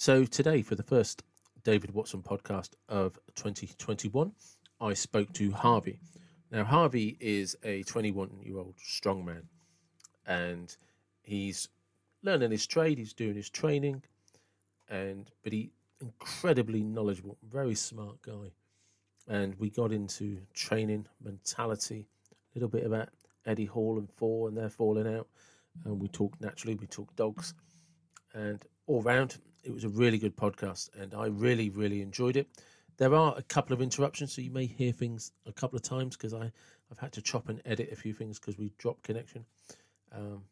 So today, for the first David Watson podcast of 2021, I spoke to Harvey. Now, Harvey is a 21 year old strongman, and he's learning his trade. He's doing his training, and but he incredibly knowledgeable, very smart guy. And we got into training mentality, a little bit about Eddie Hall and Thor and their falling out, and we talked naturally. We talked dogs, and all round it was a really good podcast, and I really really enjoyed it. There are a couple of interruptions, so you may hear things a couple of times because I I've had to chop and edit a few things because we dropped connection. Um,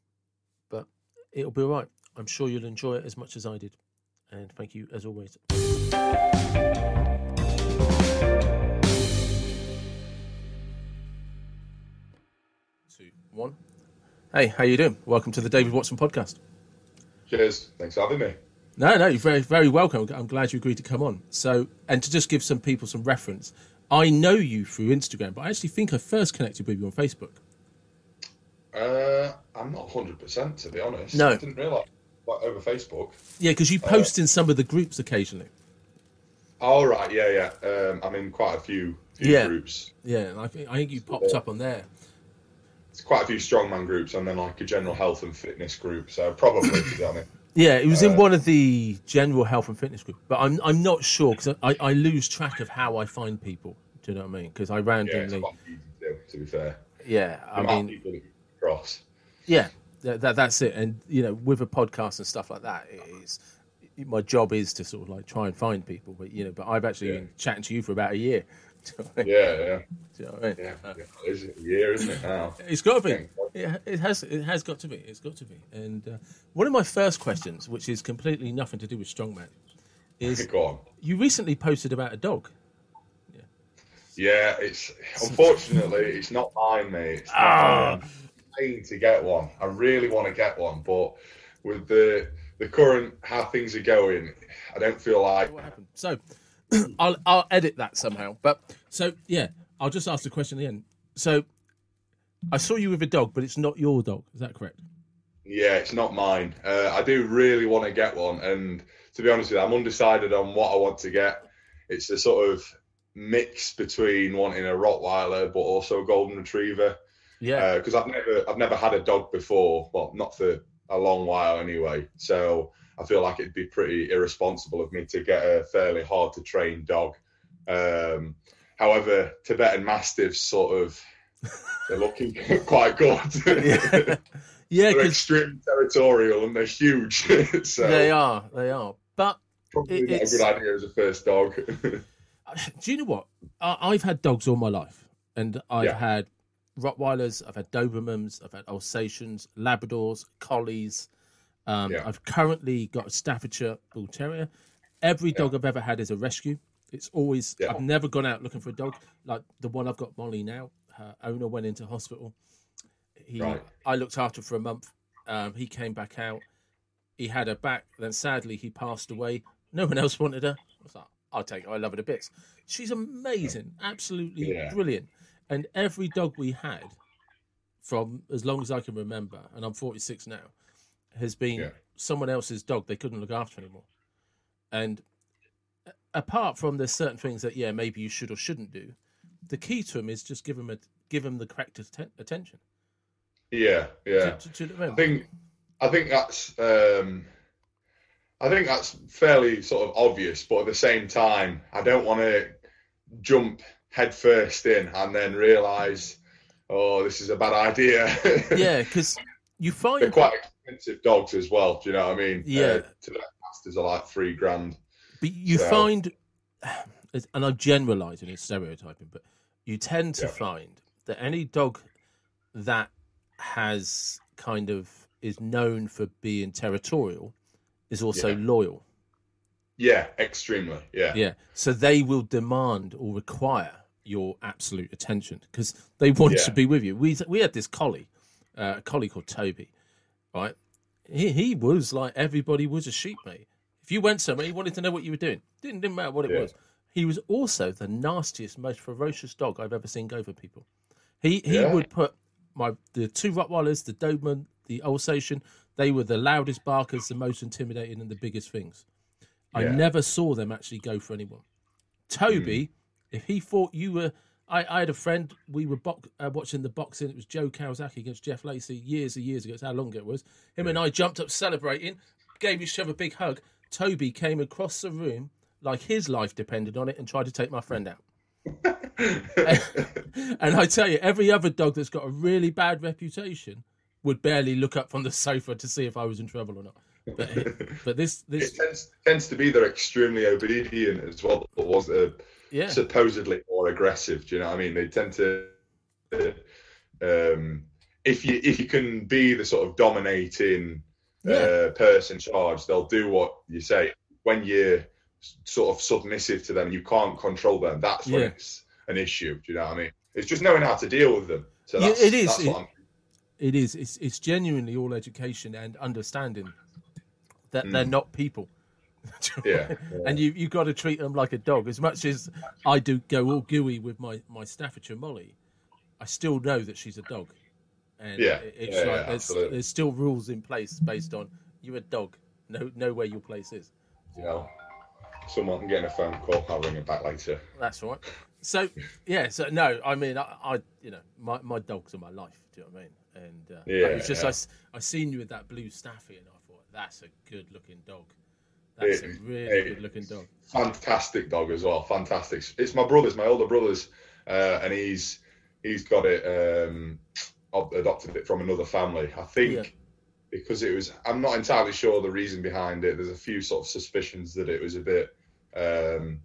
but it'll be all right. I'm sure you'll enjoy it as much as I did. And thank you as always. Two, one. Hey, how you doing? Welcome to the David Watson podcast. Cheers. Thanks for having me. No, no, you're very, very welcome. I'm glad you agreed to come on. So, and to just give some people some reference, I know you through Instagram, but I actually think I first connected with you on Facebook. Uh, I'm not 100% to be honest. No. I didn't realise. Like over Facebook. Yeah, because you post in some of the groups occasionally. Oh, right. Yeah, yeah. Um, I'm in quite a few, few Yeah. groups. Yeah, I think I think you popped up on there. It's quite a few strongman groups and then like a general health and fitness group. So probably, to be honest. Yeah, it was in Uh, one of the general health and fitness group, but I'm I'm not sure because I, I lose track of how I find people. Do you know what I mean? Because I Yeah, randomly, easy to do, to be fair. yeah, I The mean, people that you cross. yeah, that, that that's it. And you know, with a podcast and stuff like that, it is my job is to sort of like try and find people. But you know, but I've actually Yeah. been chatting to you for about a year. Do you know what I mean? Yeah, yeah. You know I mean? Yeah. Uh, yeah. Is it a year, isn't it now? It's got to be. Okay. It, has. It has got to be. It's got to be. And uh, one of my first questions, which is completely nothing to do with strongman, is Go on. you recently posted about a dog. Yeah, yeah it's unfortunately it's not mine, mate. It's Ah. mine. To get one. I really want to get one, but with the the current how things are going, I don't feel like What happened? So, I'll I'll edit that somehow. But so yeah, I'll just ask the question at the end. So, I saw you with a dog, but it's not your dog. Is that correct? yeah, it's not mine. Uh, I do really want to get one, and to be honest with you, I'm undecided on what I want to get. It's a sort of mix between wanting a Rottweiler but also a Golden Retriever. Yeah. because I've never I've never had a dog before. Well, not for a long while anyway. So I feel like it'd be pretty irresponsible of me to get a fairly hard to train dog. Um, however, Tibetan Mastiffs sort of they're looking quite good. yeah. Yeah, they're extremely territorial and they're huge. so they are. They are. But probably it- not a good idea as a first dog. do you know what? I, I've had dogs all my life, and I've Yeah. had Rottweilers, I've had Dobermans, I've had Alsatians, Labradors, Collies. Um, Yeah. I've currently got a Staffordshire Bull Terrier. Every dog I've ever had is a rescue. It's always. I've never gone out looking for a dog. Like the one I've got, Molly now. Her owner went into hospital. He, Right. I looked after for a month. Um, he came back out. He had her back. Then sadly, he passed away. No one else wanted her. I was like, I'll take her. I love her to bits. She's amazing, absolutely Yeah. brilliant. And every dog we had, from as long as I can remember, and I'm 46 now, has been Yeah. someone else's dog they couldn't look after anymore. And apart from there's certain things that yeah maybe you should or shouldn't do, the key to them is just give them a give them the correct atten- attention. yeah, yeah. Do- do- do I think I think that's um, I think that's fairly sort of obvious, but at the same time, I don't want to jump headfirst in and then realise, oh, this is a bad idea. yeah, because you find quite expensive dogs as well. Do you know what I mean? Yeah. uh, Tibetan Mastiffs are like three grand. But you So- find, and I'm generalising it's stereotyping, but you tend to Yeah. find that any dog that has kind of is known for being territorial is also Yeah. loyal. Yeah, extremely. Yeah, Yeah. So they will demand or require your absolute attention because they want Yeah. to be with you. We we had this collie, uh, a collie called Toby, right? He he was like everybody was a sheep, mate. If you went somewhere, he wanted to know what you were doing. Didn't didn't matter what it Yeah. was. He was also the nastiest, most ferocious dog I've ever seen go for people. He he Yeah. would put my the two Rottweilers, the Doberman, the Alsatian. They were the loudest barkers, the most intimidating, and the biggest things. I never saw them actually go for anyone. Toby, Hmm. if he thought you were, I, I had a friend. We were box, uh, watching the boxing. It was Joe Calzaghe against Jeff Lacy years and years ago. It's how long ago it was. Him and I jumped up celebrating, gave each other a big hug. Toby came across the room like his life depended on it and tried to take my friend out. and I tell you, every other dog that's got a really bad reputation would barely look up from the sofa to see if I was in trouble or not. But, but this, this, It tends, tends to be they're extremely obedient as well. Ones that are yeah, supposedly more aggressive. Do you know what I mean? They tend to, um, if you if you can be the sort of dominating Yeah. uh, person in charge, they'll do what you say. When you're sort of submissive to them, you can't control them. That's when Yeah. it's an issue. Do you know what I mean? It's just knowing how to deal with them. So Yeah, it is. It- it is. It's it's genuinely all education and understanding that they're not people. yeah. and you you've got to treat them like a dog. As much as I do go all gooey with my my Staffordshire Molly, I still know that she's a dog. And Yeah. it's Yeah, like yeah, there's, there's still rules in place based on you're a dog. Know know where your place is. You know, someone getting a phone call. I'll ring it back later. That's right. So yeah, so no, I mean, I, I you know, my, my dogs are my life. Do you know what I mean? And uh, Yeah, it's just yeah. I I, seen you with that blue staffy, and I thought that's a good looking dog. That's a really it- good looking dog. fantastic dog as well. Fantastic. It's my brother's, my older brother's, uh, and he's he's got it um, adopted it from another family. I think Yeah. because it was. I'm not entirely sure the reason behind it. There's a few sort of suspicions that it was a bit um,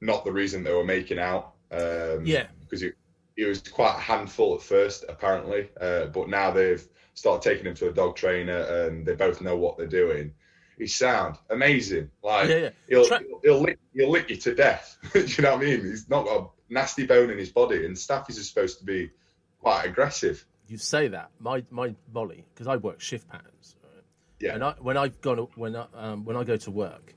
not the reason they were making out. Um, Yeah. because it, it was quite a handful at first, apparently, uh, but now they've started taking him to a dog trainer, and they both know what they're doing. He's sound, amazing. Like Yeah, yeah. he'll, Tra- he'll, he'll, lick, he'll lick you to death. Do you know what I mean? He's not got a nasty bone in his body, and Staffy's is supposed to be quite aggressive. You say that my my Molly because I work shift patterns. Right? Yeah. And I, when I've gone when I, um, when I go to work,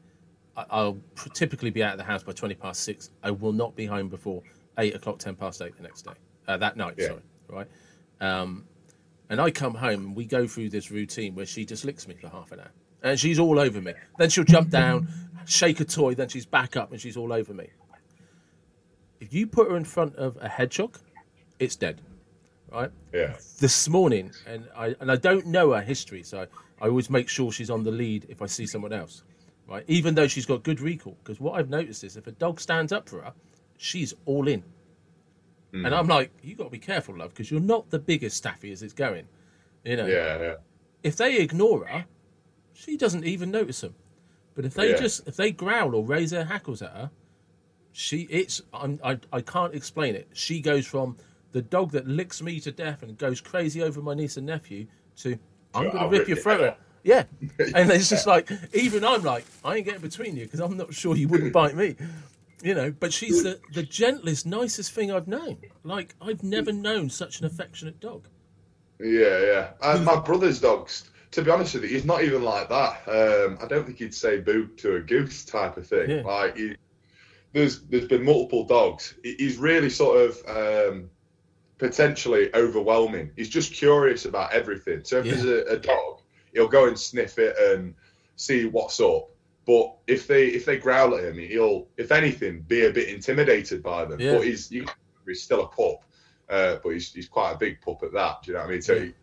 I, I'll pr- typically be out of the house by twenty past six. I will not be home before eight o'clock, ten past eight the next day. Uh, that night, Yeah. sorry, right. Um, and I come home and we go through this routine where she just licks me for half an hour, and she's all over me. Then she'll jump down, shake a toy, then she's back up and she's all over me. If you put her in front of a hedgehog, it's dead, right? Yeah. this morning, and I and I don't know her history, so I always make sure she's on the lead if I see someone else, right? Even though she's got good recall, because what I've noticed is if a dog stands up for her, she's all in, hmm. and I'm like, you got to be careful, love, because you're not the biggest staffy as it's going, you know. Yeah. Yeah. If they ignore her, she doesn't even notice them, but if they Yeah. just if they growl or raise their hackles at her, she it's I'm, I I can't explain it. She goes from the dog that licks me to death and goes crazy over my niece and nephew to I'm oh, going to rip rip your your throat out. Yeah, and it's just like even I'm like I ain't getting between you because I'm not sure you wouldn't bite me, you know. But she's the the gentlest, nicest thing I've known. Like I've never known such an affectionate dog. Yeah, yeah. And my brother's dogs, to be honest with you, he's not even like that. Um, I don't think he'd say boo to a goose type of thing. Yeah. Like, he, there's there's been multiple dogs. He's really sort of um, potentially overwhelming. He's just curious about everything. So if Yeah. there's a, a dog, he'll go and sniff it and see what's up. But if they if they growl at him, he'll, if anything, be a bit intimidated by them. Yeah. But he's he's still a pup, uh, but he's he's quite a big pup at that. Do you know what I mean? So Yeah. he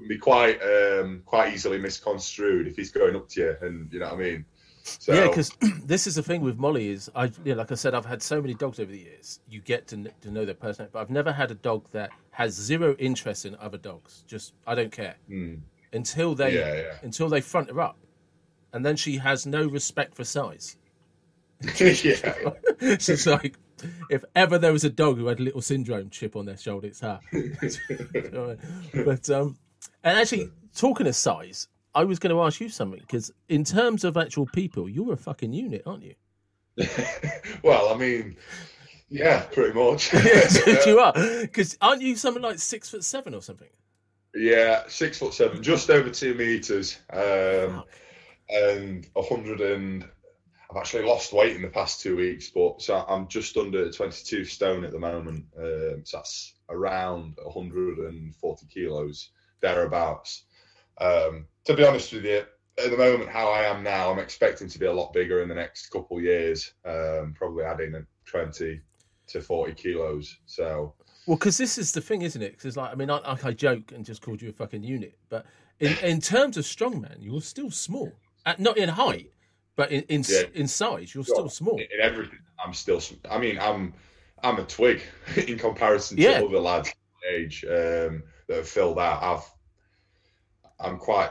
can be quite um, quite easily misconstrued if he's going up to you, and you know what I mean. So Yeah, because this is the thing with Molly is I, you know, like I said, I've had so many dogs over the years. You get to kn- to know their personality, but I've never had a dog that has zero interest in other dogs. Just I don't care mm, until they yeah, yeah. until they front her up, and then she has no respect for size. yeah, She's like, if ever there was a dog who had a little syndrome chip on their shoulder, it's her. but um, and actually, talking of size, I was going to ask you something because in terms of actual people, you're a fucking unit, aren't you? well, I mean, yeah, pretty much. yes, you are. Because aren't you something like six foot seven or something? Yeah, six foot seven, just over two meters, um, and a hundred and. I've actually lost weight in the past two weeks, but so I'm just under 22 stone at the moment. Um, so that's around 140 kilos thereabouts. Um, to be honest with you, at the moment how I am now, I'm expecting to be a lot bigger in the next couple of years. Um, probably adding 20 to 40 kilos. So Well, because this is the thing, isn't it? Because like, I mean, I, I joke and just called you a fucking unit, but in, in terms of strongman, you're still small. Uh, not in height, but in in, Yeah. in size, you're Sure. still small. in in everything, I'm still. I mean, I'm I'm a twig in comparison to Yeah. other lads age um, that have filled out. I've I'm quite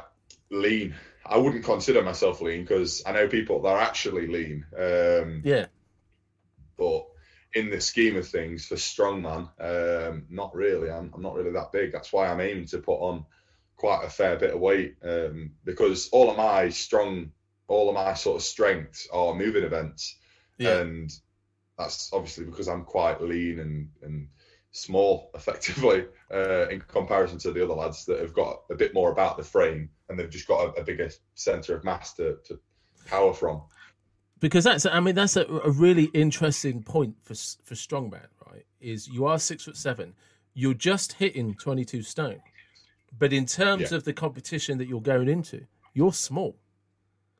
lean. I wouldn't consider myself lean because I know people that are actually lean. Um, Yeah, but in the scheme of things, for strongman, um, not really. I'm, I'm not really that big. That's why I'm aiming to put on quite a fair bit of weight um, because all of my strong, all of my sort of strengths are moving events, yeah, and that's obviously because I'm quite lean and and small, effectively, uh, in comparison to the other lads that have got a bit more about the frame and they've just got a, a bigger centre of mass to, to power from. because that's I mean that's a, a really interesting point for for strongman, right? Is you are six foot seven, you're just hitting twenty two stone, but in terms Yeah. of the competition that you're going into, you're small.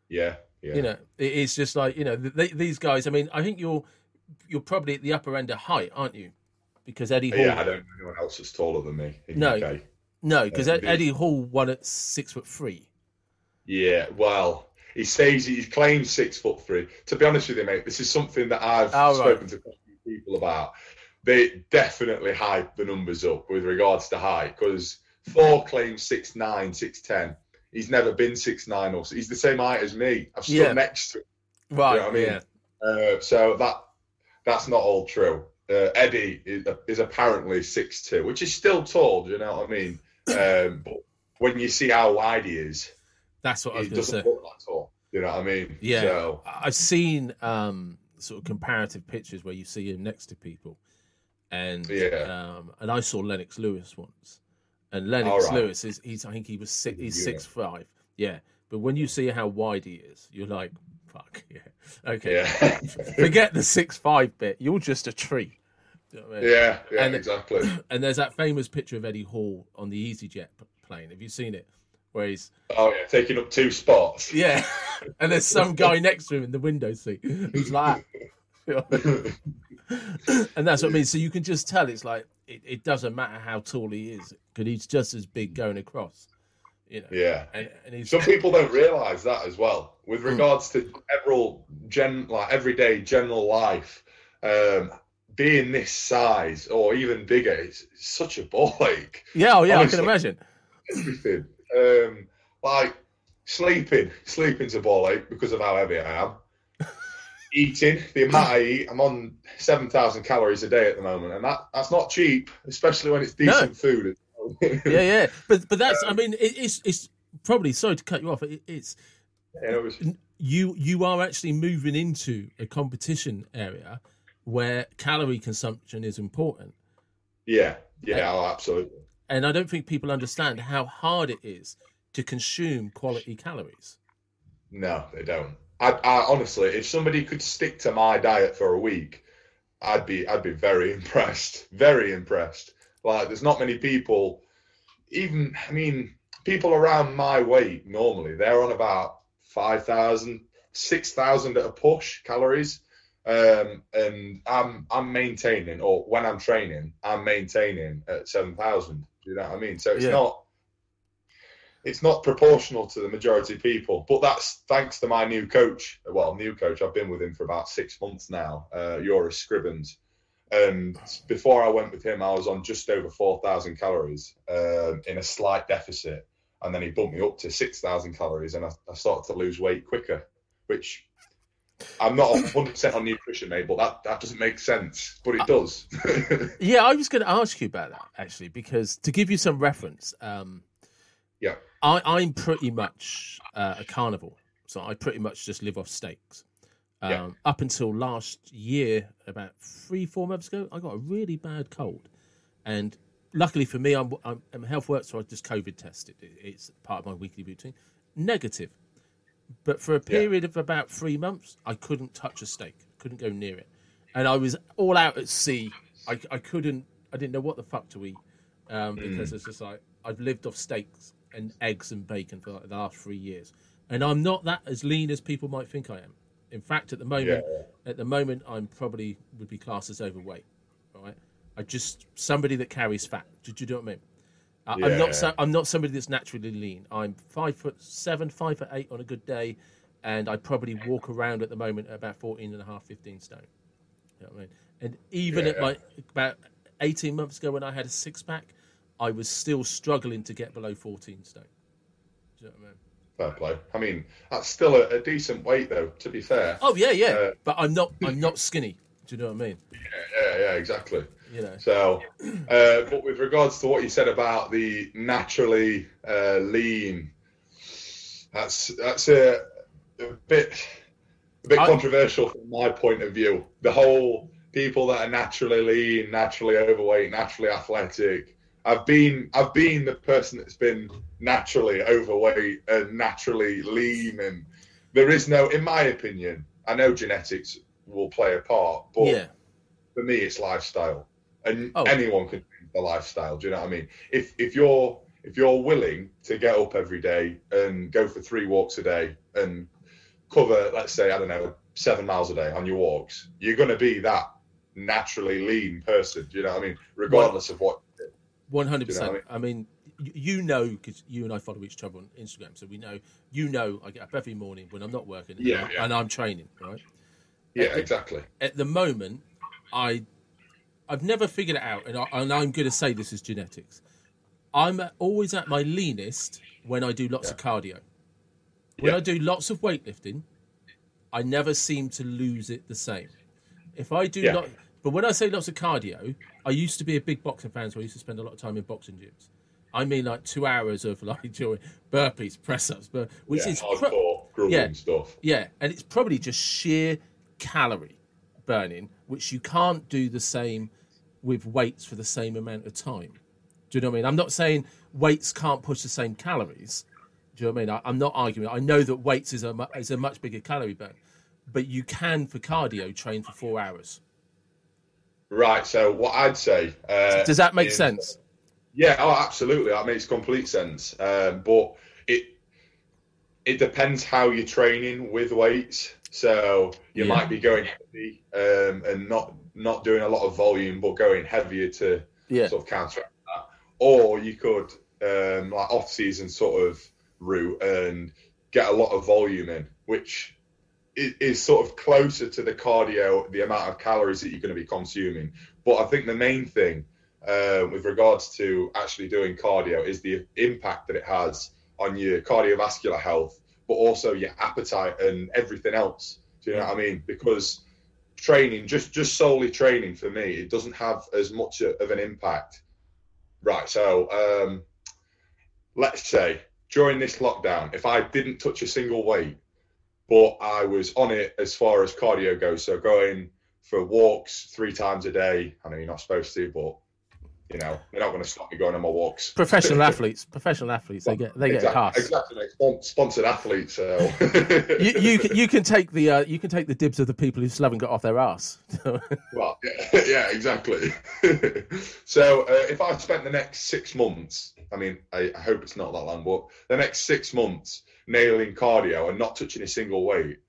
Yeah, yeah. You know, it's just like you know th these guys. I mean, I think you're you're probably at the upper end of height, aren't you? Because Eddie Hall, Yeah, I don't know anyone else that's taller than me No. UK. no, because Uh, Eddie Hall won at six foot three. Yeah, well, he says he claims six foot three. To be honest with you, mate, this is something that I've Oh, right. spoken to a few people about. They definitely hype the numbers up with regards to height because Thor claims six nine, six ten. He's never been six nine or he's the same height as me. I've stood Yeah. next to him. Right. what I mean? Yeah. Uh, so that that's not all true. Uh, Eddie is, is apparently six two, which is still tall. Do you know what I mean? Um, but when you see how wide he is, That's what I was going to say. doesn't look that tall. You know what I mean? Yeah. So, I've seen um, sort of comparative pictures where you see him next to people, and Yeah. um, and I saw Lennox Lewis once, and Lennox right. Lewis is he's I think he was six, he's Yeah. six five, yeah. But when you see how wide he is, you're like, fuck, yeah, okay. yeah, Forget the six five bit. You're just a tree. Do you know I mean? yeah, yeah, And- exactly. And there's that famous picture of Eddie Hall on the EasyJet plane. Have you seen it? Where he's Oh yeah, taking up two spots. yeah, and there's some guy next to him in the window seat who's like, and that's what I mean. So you can just tell it's like it, it doesn't matter how tall he is because he's just as big going across, you know. yeah. And, and he's Some people don't realise that as well. With Hmm. regards to general, gen, like everyday general life, um, being this size or even bigger is such a ball ache. yeah, oh yeah, I can imagine. Everything, um, like sleeping, sleeping's a ball ache because of how heavy I am. Eating, the amount I eat, I'm on seven thousand calories a day at the moment, and that that's not cheap, especially when it's decent food. Yeah, yeah, but but that's I mean it, it's it's probably sorry to cut you off. It, it's Yeah, it was- you you are actually moving into a competition area where calorie consumption is important. yeah, yeah, oh, absolutely. and I don't think people understand how hard it is to consume quality calories. No, they don't. I, I honestly, if somebody could stick to my diet for a week, I'd be I'd be very impressed. Very impressed. Like there's not many people, even I mean, people around my weight normally they're on about 5,000, 6,000 at a push calories. Um, and I'm I'm maintaining, or when I'm training, I'm maintaining at seven thousand. Do you know what I mean? So it's Yeah. not it's not proportional to the majority of people. But that's thanks to my new coach. Well, new coach. I've been with him for about six months now. Uh, Joris Scribbins. And before I went with him, I was on just over four thousand calories um, in a slight deficit, and then he bumped me up to six thousand calories, and I, I started to lose weight quicker, which. I'm not 100% on nutrition, mate, but that, that doesn't make sense. But it does. Yeah, I was going to ask you about that actually, because to give you some reference, um, Yeah. I, I'm pretty much uh, a carnivore, so I pretty much just live off steaks. Um, Yeah. Up until last year, about three, four months ago, I got a really bad cold, and luckily for me, I'm, I'm, I'm health work, so I just COVID tested. It, it's part of my weekly routine. Negative, but for a period of about three months, I couldn't touch a steak, couldn't go near it, and I was all out at sea. I, I couldn't, I didn't know what the fuck to eat um, because it's just like I've lived off steaks and eggs and bacon for like the last three years, and I'm not that as lean as people might think I am. In fact, at the moment, Yeah. at the moment, I'm probably would be classed as overweight. Right, I just somebody that carries fat. Do, do you know what I mean? I, I'm Yeah. not. So, I'm not somebody that's naturally lean. I'm five foot seven, five foot eight on a good day, and I probably walk around at the moment at about 14 and a half, 15 stone. You know what I mean? And even at my about 18 months ago when I had a six pack, I was still struggling to get below 14 stone. Do you know what I mean? Fair play. I mean, that's still a, a decent weight, though. To be fair. Oh yeah, yeah. Uh, but I'm not. I'm not skinny. Do you know what I mean? Yeah, yeah, exactly. You know. So, uh, but with regards to what you said about the naturally uh, lean, that's that's a, a bit a bit I- controversial from my point of view. The whole people that are naturally lean, naturally overweight, naturally athletic. I've been I've been the person that's been naturally overweight and naturally lean, and there is no, in my opinion, I know genetics will play a part, but Yeah. for me it's lifestyle and Oh. anyone can change the lifestyle do you know what i mean if if you're if you're willing to get up every day and go for three walks a day and cover let's say i don't know seven miles a day on your walks you're going to be that naturally lean person do you know what i mean regardless of what One hundred Do you know percent. I mean, you know, because you and I follow each other on Instagram, so we know. You know, I get up every morning when I'm not working, Yeah, I'm, yeah. and I'm training. Right yeah Uh, exactly at the moment, I, I've never figured it out, and, I, and I'm going to say this is genetics. I'm always at my leanest when I do lots of cardio. When Yeah. I do lots of weightlifting, I never seem to lose it the same. If I do Yeah. lot, but when I say lots of cardio, I used to be a big boxing fan, so I used to spend a lot of time in boxing gyms. I mean, like two hours of like doing burpees, press ups, but which yeah, is pro- hardcore grueling yeah. stuff yeah, and it's probably just sheer calorie burning, which you can't do the same with weights for the same amount of time. Do you know what I mean? I'm not saying weights can't push the same calories. Do you know what I mean? I, I'm not arguing. I know that weights is a is a much bigger calorie burn, but you can for cardio train for four hours. right so what i'd say uh, Does that make is- sense? Yeah, oh, absolutely. That makes complete sense. Um, but it it depends how you're training with weights. So you Yeah. might be going heavy um, and not not doing a lot of volume, but going heavier to Yeah, sort of counteract that. Or you could um, like off season sort of route and get a lot of volume in, which i- is sort of closer to the cardio, the amount of calories that you're going to be consuming. But I think the main thing uh, with regards to actually doing cardio is the impact that it has on your cardiovascular health, but also your appetite and everything else. Do you know what I mean? Because training, just just solely training for me, it doesn't have as much of an impact. Right. So um, let's say during this lockdown, if I didn't touch a single weight, but I was on it as far as cardio goes, so going for walks three times a day. I know you're not supposed to, but you know they're not going to stop me going on my walks. professional athletes, professional athletes, they get they get a exactly, pass. Exactly, sponsored athletes. So You, you can you can take the uh, you can take the dibs of the people who still haven't got off their ass. Well, yeah, yeah exactly. so uh, if I spent the next six months, I mean, I, I hope it's not that long, but the next six months nailing cardio and not touching a single weight,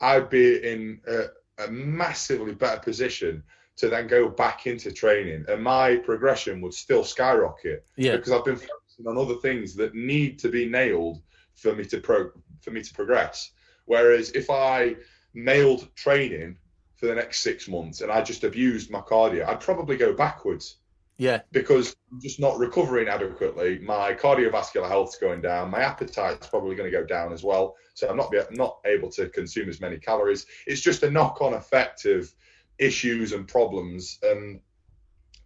I'd be in a, a massively better position to then go back into training, and my progression would still skyrocket yeah, because I've been focusing on other things that need to be nailed for me to pro for me to progress. Whereas if I nailed training for the next six months and I just abused my cardio, I'd probably go backwards yeah, because I'm just not recovering adequately. My cardiovascular health's going down. My appetite's probably going to go down as well. So I'm not be, not able to consume as many calories. It's just a knock-on effect of issues and problems, and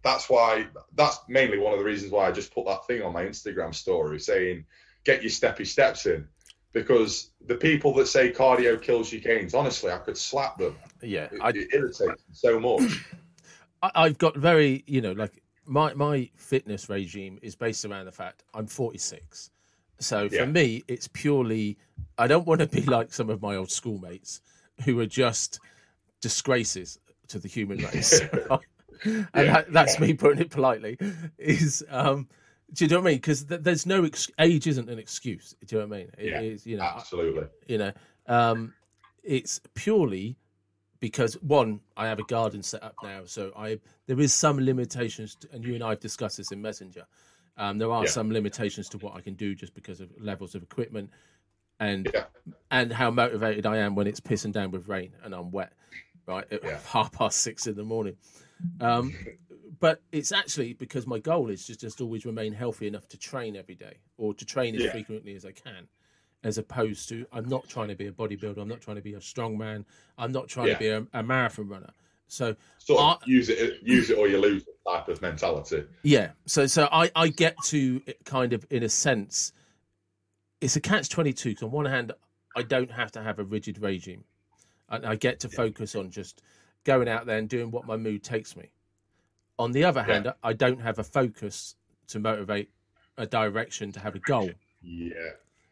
that's why that's mainly one of the reasons why I just put that thing on my Instagram story saying get your steppy steps in. Because the people that say cardio kills your gains, honestly, I could slap them. yeah. It, I, it irritates so much. I, I've got very, you know, like my my fitness regime is based around the fact I'm 46. So for Yeah. me, it's purely I don't want to be like some of my old schoolmates who are just disgraces to the human race. and that, that's me putting it politely. Is um, Do you know what I mean? Because th- there's no ex- age isn't an excuse. Do you know what I mean? It Yeah, is, you know, Absolutely. you know, um, it's purely because one, I have a garden set up now, so I there is some limitations, to, and you and I have discussed this in Messenger. Um, there are Yeah. some limitations to what I can do just because of levels of equipment and Yeah. and how motivated I am when it's pissing down with rain and I'm wet, right at Yeah. half past six in the morning. Um, but it's actually because my goal is to just always remain healthy enough to train every day or to train as Yeah. frequently as I can, as opposed to I'm not trying to be a bodybuilder, I'm not trying to be a strong man, I'm not trying Yeah. to be a, a marathon runner. So Sort of I- use it, use it or you lose type of mentality. yeah, so so I I get to kind of in a sense, it's a catch twenty two. Because on one hand, I don't have to have a rigid regime, and I get to focus on just going out there and doing what my mood takes me. On the other hand, I don't have a focus to motivate a direction to have a goal, Yeah.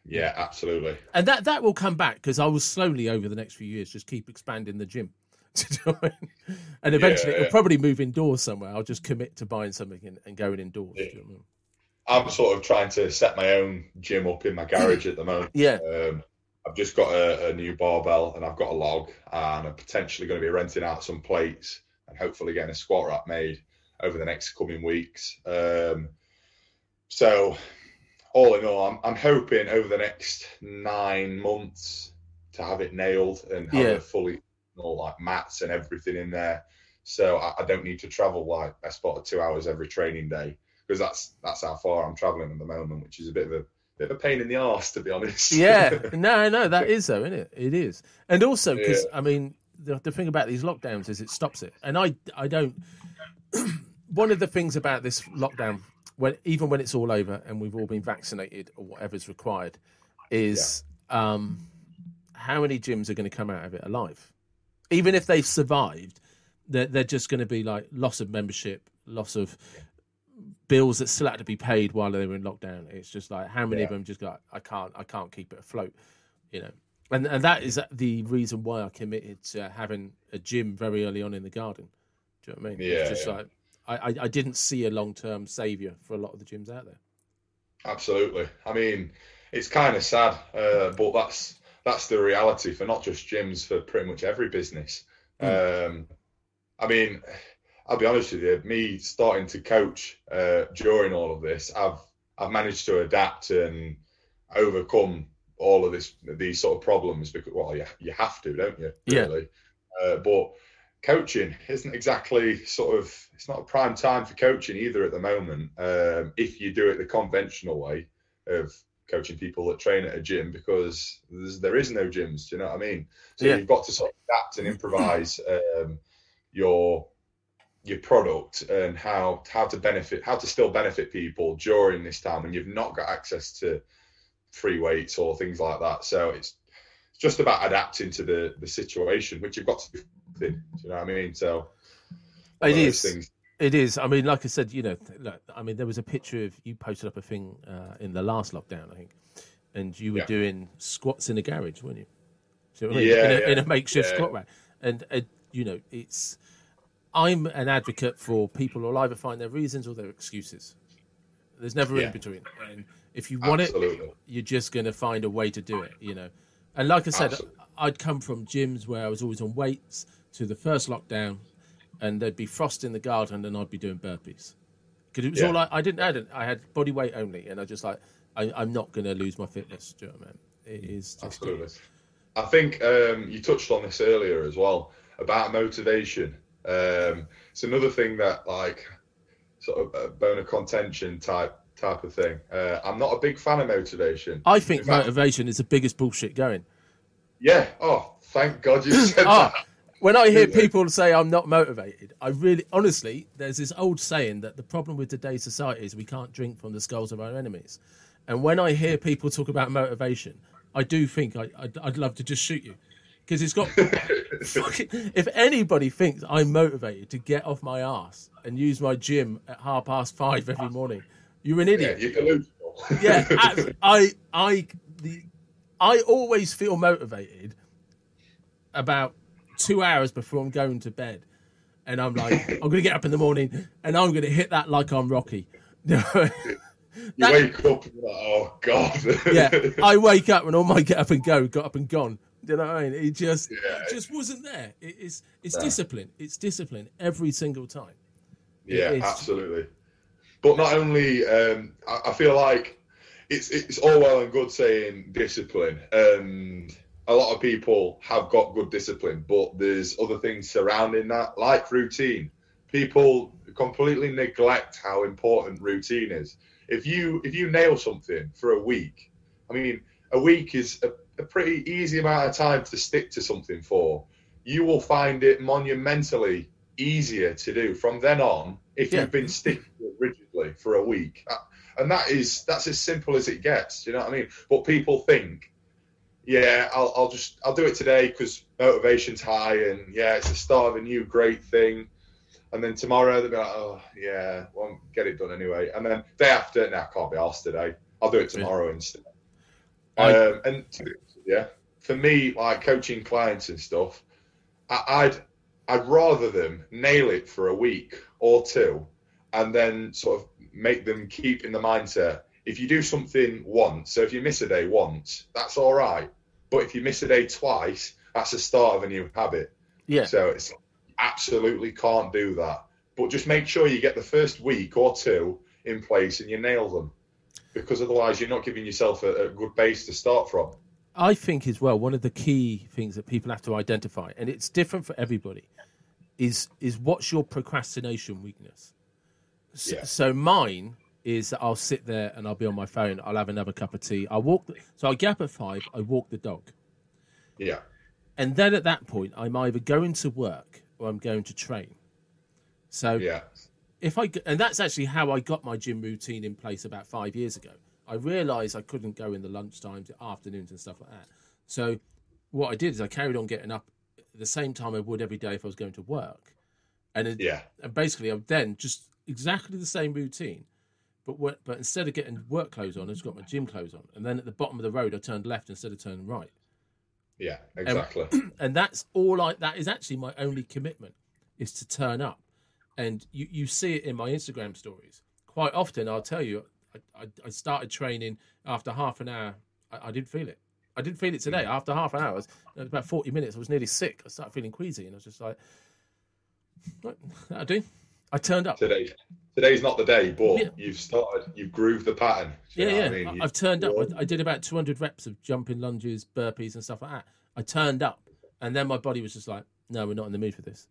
Yeah, absolutely. and that that will come back because I will slowly over the next few years just keep expanding the gym. Do you know what I mean? and eventually, Yeah, it'll probably move indoors somewhere. I'll just commit to buying something and, and going indoors. Do you know I mean? I'm sort of trying to set my own gym up in my garage at the moment. Yeah. Um, I've just got a, a new barbell and I've got a log, and I'm potentially going to be renting out some plates and hopefully getting a squat rack made over the next coming weeks. Um, so, all in all, I'm, I'm hoping over the next nine months to have it nailed and have Yeah. it fully, all like mats and everything in there. So I, I don't need to travel like I spot two hours every training day because that's that's how far I'm traveling at the moment, which is a bit of a bit of a pain in the arse to be honest. yeah. No no that is though isn't it? It is. And also because Yeah. i mean the, the thing about these lockdowns is it stops it. And i i don't one of the things about this lockdown when even when it's all over and we've all been vaccinated or whatever's required is um how many gyms are going to come out of it alive? Even if they've survived they're, they're just going to be like loss of membership loss of bills that still had to be paid while they were in lockdown. It's just like how many of them just got I can't I can't keep it afloat, you know. And and that is the reason why I committed to having a gym very early on in the garden. Do you know what I mean? Yeah, It's just yeah. like I, I, I didn't see a long term savior for a lot of the gyms out there. Absolutely. I mean, it's kind of sad, uh, but that's that's the reality for not just gyms, for pretty much every business. Um, I mean, I'll be honest with you. Me starting to coach uh, during all of this, I've I've managed to adapt and overcome all of this these sort of problems because well, you you have to, don't you? Yeah. Uh, but coaching isn't exactly sort of it's not a prime time for coaching either at the moment. Um, if you do it the conventional way of coaching people that train at a gym, because there's, there is no gyms. Do you know what I mean? So Yeah. you've got to sort of adapt and improvise um, your your product and how how to benefit how to still benefit people during this time when you've not got access to free weights or things like that. So it's it's just about adapting to the the situation, which you've got to do. Do you know what I mean? So It is. things. It is. I mean, like I said, you know, look, I mean, there was a picture of you posted up a thing uh, in the last lockdown, I think, and you were Yeah. doing squats in a garage, weren't you? See what I mean? Yeah, in, a, in a makeshift Yeah. squat rack, and uh, you know, it's. I'm an advocate for people who'll either find their reasons or their excuses. There's never Yeah. in between, and if you want it, you're just going to find a way to do it, you know. And like I said, Absolutely. I'd come from gyms where I was always on weights to the first lockdown, and there'd be frost in the garden, and I'd be doing burpees because it was Yeah. all I, I didn't add. it. I had body weight only, and I just like I, I'm not going to lose my fitness. Do you know what I mean? It is just Absolutely. I think um, you touched on this earlier as well about motivation. Um, it's another thing that like sort of a bone of contention type type of thing. Uh, I'm not a big fan of motivation. I think fact- motivation is the biggest bullshit going. Yeah. Oh, thank God you said Ah, that. when I hear people say I'm not motivated, I really, honestly, there's this old saying that the problem with today's society is we can't drink from the skulls of our enemies. And when I hear people talk about motivation, I do think I, I'd, I'd love to just shoot you because it's got. fucking, if anybody thinks I'm motivated to get off my ass and use my gym at half past five every morning, you're an Yeah, idiot. you're delusional. Yeah, I, I, I, the, I always feel motivated about two hours before I'm going to bed, and I'm like, I'm gonna get up in the morning and I'm gonna hit that like I'm Rocky. You That- wake up and you're like, oh god. yeah, I wake up and all my get up and go got up and gone. You know what I mean? It just, Yeah. it just wasn't there. It it's No. discipline. It's discipline every single time. Yeah, absolutely. But not only, um, I, I feel like it's it's all well and good saying discipline, and a lot of people have got good discipline, but there's other things surrounding that, like routine. People completely neglect how important routine is. If you if you nail something for a week, I mean, a week is a, a pretty easy amount of time to stick to something for. You will find it monumentally easier to do from then on if Yeah. you've been sticking to it rigidly for a week. Uh, And that is that's as simple as it gets. Do you know what I mean? But people think, yeah, I'll, I'll just I'll do it today because motivation's high and yeah, it's the start of a new great thing. And then tomorrow they'll be like, oh yeah, won't get it done anyway. And then day after, nah, I can't be asked today. I'll do it tomorrow instead. I- Um, and to- yeah, for me, like coaching clients and stuff, I, I'd I'd rather them nail it for a week or two, and then sort of make them keep in the mindset. If you do something once, so if you miss a day once, that's all right. But if you miss a day twice, that's the start of a new habit. Yeah, So it's absolutely can't do that. But just make sure you get the first week or two in place and you nail them, because otherwise you're not giving yourself a, a good base to start from. I think as well one of the key things that people have to identify, and it's different for everybody, is is what's your procrastination weakness. So, Yeah. so mine is that I'll sit there and I'll be on my phone. I'll have another cup of tea. I walk. The, so I get up at five. I walk the dog, Yeah, and then at that point, I'm either going to work or I'm going to train. So yeah, if I and that's actually how I got my gym routine in place about five years ago. I realised I couldn't go in the lunchtimes, the afternoons, and stuff like that. So what I did is I carried on getting up at the same time I would every day if I was going to work, and, it, yeah, and basically I would then just exactly the same routine, but what, but instead of getting work clothes on, I just got my gym clothes on, and then at the bottom of the road I turned left instead of turning right yeah, exactly. and that's all I. That is actually my only commitment is to turn up, and you you see it in my Instagram stories quite often. I'll tell you, I, I, I started training after half an hour. I, I didn't feel it. I didn't feel it today. Mm. After half an hour, it was, uh, about forty minutes. I was nearly sick. I started feeling queasy, and I was just like, "I do." I turned up. Today, today's not the day, but Yeah. you've started, you've grooved the pattern. Yeah, yeah. I mean? I've turned up. I, I did about 200 reps of jumping lunges, burpees, and stuff like that. I turned up, and then my body was just like, "No, we're not in the mood for this."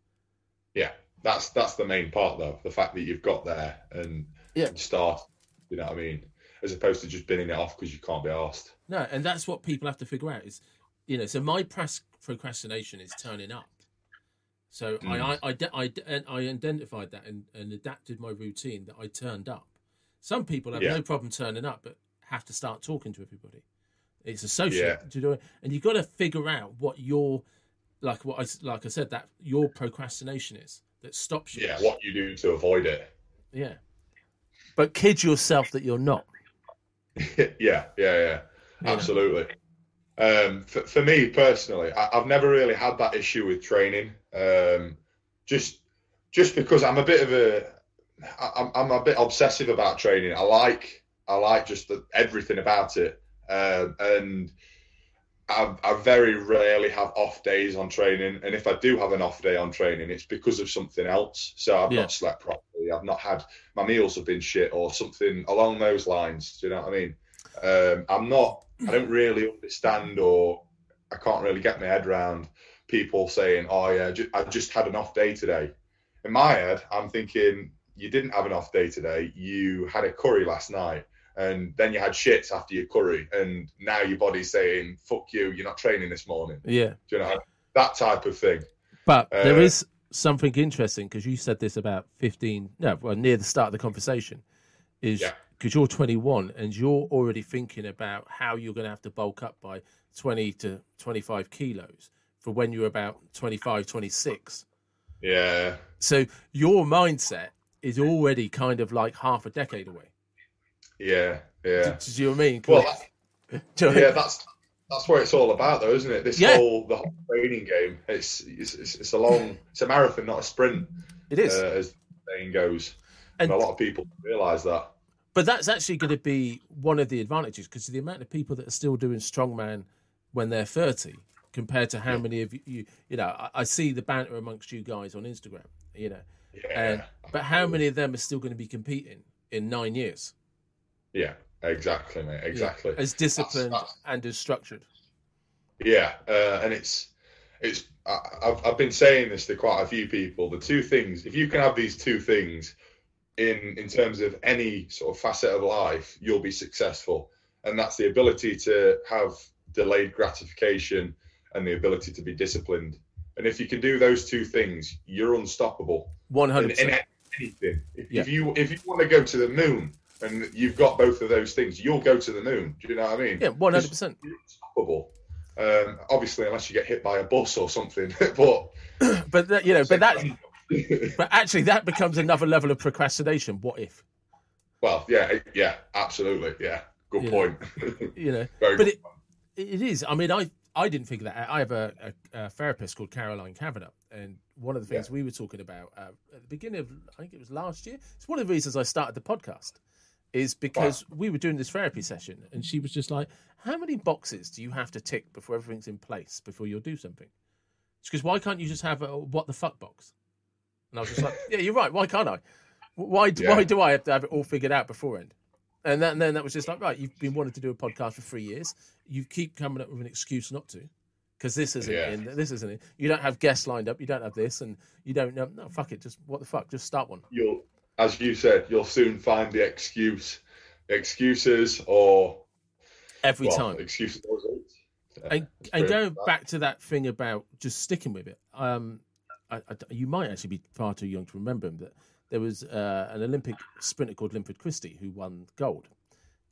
yeah, that's that's the main part though. The fact that you've got there and Yeah. start. You know what I mean? As opposed to just binning it off because you can't be asked. No, and that's what people have to figure out is, you know, so my pras- procrastination is turning up. So I, hmm. I, I, I, I identified that and, and adapted my routine that I turned up. Some people have Yeah. no problem turning up, but have to start talking to everybody. It's a social, Yeah. do you know, and you've got to figure out what your, like what I, like I said, that your procrastination is that stops you. Yeah, what you do to avoid it. Yeah. But kid yourself that you're not. yeah, yeah, yeah, Yeah. absolutely. Um, for, for me personally, I, I've never really had that issue with training. Um, just, just because I'm a bit of a, I'm, I'm a bit obsessive about training. I like, I like just the, everything about it, um, and I, I very rarely have off days on training. And if I do have an off day on training, it's because of something else. So I've Yeah. not slept properly. I've not had my meals have been shit or something along those lines. Do you know what I mean? Um, I'm not. I don't really understand, or I can't really get my head around people saying, "Oh yeah, I just had an off day today." In my head, I'm thinking you didn't have an off day today. You had a curry last night, and then you had shits after your curry, and now your body's saying, "Fuck you, you're not training this morning." Yeah. Do you know that type of thing? But there Uh, is something interesting because you said this about 15, no, well, near the start of the conversation, is Yeah. because you're 21 and you're already thinking about how you're going to have to bulk up by 20 to 25 kilos for when you're about 25, 26. Yeah, So your mindset is already kind of like half a decade away. Yeah, yeah. do you know what I mean? Well, Do you know what I yeah, mean? that's that's what it's all about, though, isn't it? This Yeah. whole the whole training game. It's it's, it's it's a long, it's a marathon, not a sprint, it is. uh, as the saying goes. And, And- a lot of people realise that. but that's actually going to be one of the advantages because the amount of people that are still doing strongman when they're 30 compared to how many of you, you know, I, I see the banter amongst you guys on Instagram, you know, Yeah, and but how many of them are still going to be competing in nine years? Yeah, exactly, mate, exactly. As disciplined That's- and as structured. Yeah, uh, and it's it's I, I've I've been saying this to quite a few people. The two things, if you can have these two things in in terms of any sort of facet of life, you'll be successful, and that's the ability to have delayed gratification and the ability to be disciplined. And if you can do those two things, you're unstoppable hundred percent. anything. If, Yeah. if you if you want to go to the moon and you've got both of those things, you'll go to the moon. Do you know what I mean? Yeah, one hundred percent. Um, obviously, unless you get hit by a bus or something. but But that, you know, but that, but actually, that becomes another level of procrastination. What if? well, yeah, yeah, absolutely, yeah. Good Yeah. point. You know, but it, it is. I mean, I I didn't figure that. I have a, a, a therapist called Caroline Kavanagh, and one of the things we were talking about uh, at the beginning of, I think it was last year. It's one of the reasons I started the podcast, is because we were doing this therapy session, and she was just like, "How many boxes do you have to tick before everything's in place before you'll do something?" She goes, "Why can't you just have a what the fuck box?" And I was just like, "Yeah, you're right. Why can't I? Why Yeah. why do I have to have it all figured out beforehand?" And, that, and then that was just like, right, you've been wanting to do a podcast for three years. You keep coming up with an excuse not to, because this isn't Yeah. in, this isn't it. You don't have guests lined up. You don't have this, and you don't know. No, fuck it. Just what the fuck? Just start one. You'll, as you said, you'll soon find the excuse, excuses, or Every well, time. excuses. Yeah, and and going back to that thing about just sticking with it, um, I, I, you might actually be far too young to remember him. That there was uh, an Olympic sprinter called Linford Christie who won gold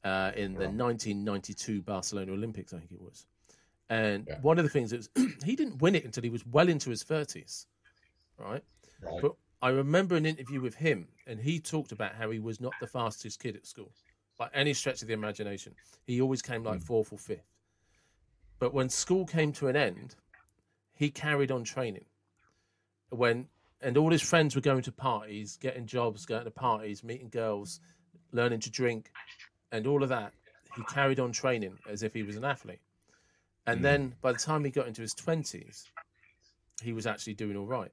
uh, in the 1992 Barcelona Olympics, I think it was. And Yeah. one of the things that was, he didn't win it until he was well into his 30s, right? Right. But I remember an interview with him, and he talked about how he was not the fastest kid at school by any stretch of the imagination. He always came like fourth or fifth. But when school came to an end, he carried on training. When and all his friends were going to parties, getting jobs, going to parties, meeting girls, learning to drink, and all of that. He carried on training as if he was an athlete. And Mm. then by the time he got into his twenties, he was actually doing all right.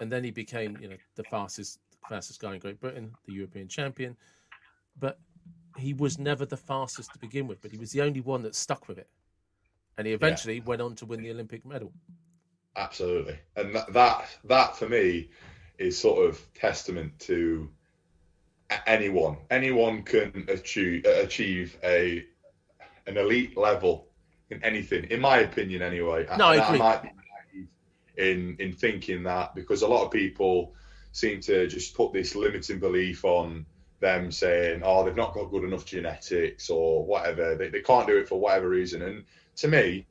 And then he became, you know, the fastest fastest guy in Great Britain, the European champion. But he was never the fastest to begin with, but he was the only one that stuck with it. And he eventually went on to win the Olympic medal. Absolutely, and that, that that for me is sort of testament to anyone. Anyone can achieve achieve a an elite level in anything, in my opinion, anyway. No, I And agree. might in in thinking that because a lot of people seem to just put this limiting belief on them saying, "Oh, they've not got good enough genetics or whatever. They, they can't do it for whatever reason." And to me,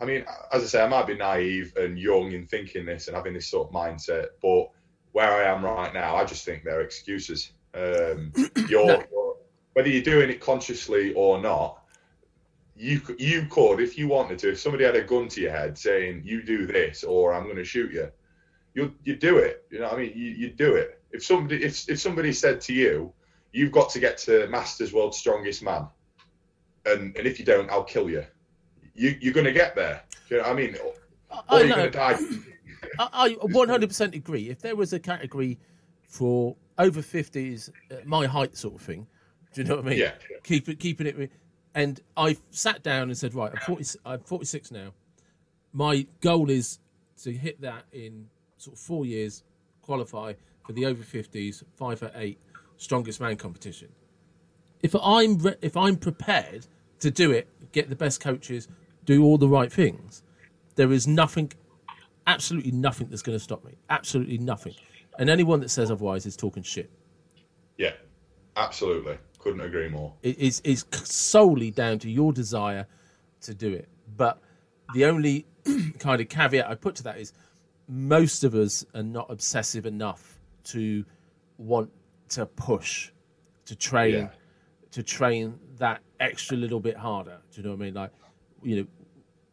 I mean, as I say, I might be naive and young in thinking this and having this sort of mindset, but where I am right now, I just think they're excuses. Um, you're, No. you're- whether you're doing it consciously or not, you you could, if you wanted to, if somebody had a gun to your head saying you do this or I'm going to shoot you, you you do it. You know what I mean? You you do it. If somebody if if somebody said to you, you've got to get to Masters World's Strongest Man, and and if you don't, I'll kill you. You you're going to get there. Do you know what I mean? Or I you're going to die. I, I 100% agree. If there was a category for over 50s, uh, my height sort of thing, do you know what I mean? Yeah. Keep it, keeping it. And I sat down and said, right, I'm, 40, I'm 46 now. My goal is to hit that in sort of four years, qualify for the over 50s, five for eight strongest man competition. If I'm re- if I'm prepared to do it, get the best coaches, do all the right things, there is nothing absolutely nothing that's going to stop me. Absolutely nothing. And anyone that says otherwise is talking shit. Yeah, absolutely. Couldn't agree more. It is is solely down to your desire to do it. But the only kind of caveat I put to that is most of us are not obsessive enough to want to push, to train, Yeah. to train that extra little bit harder. Do you know what I mean? Like, you know,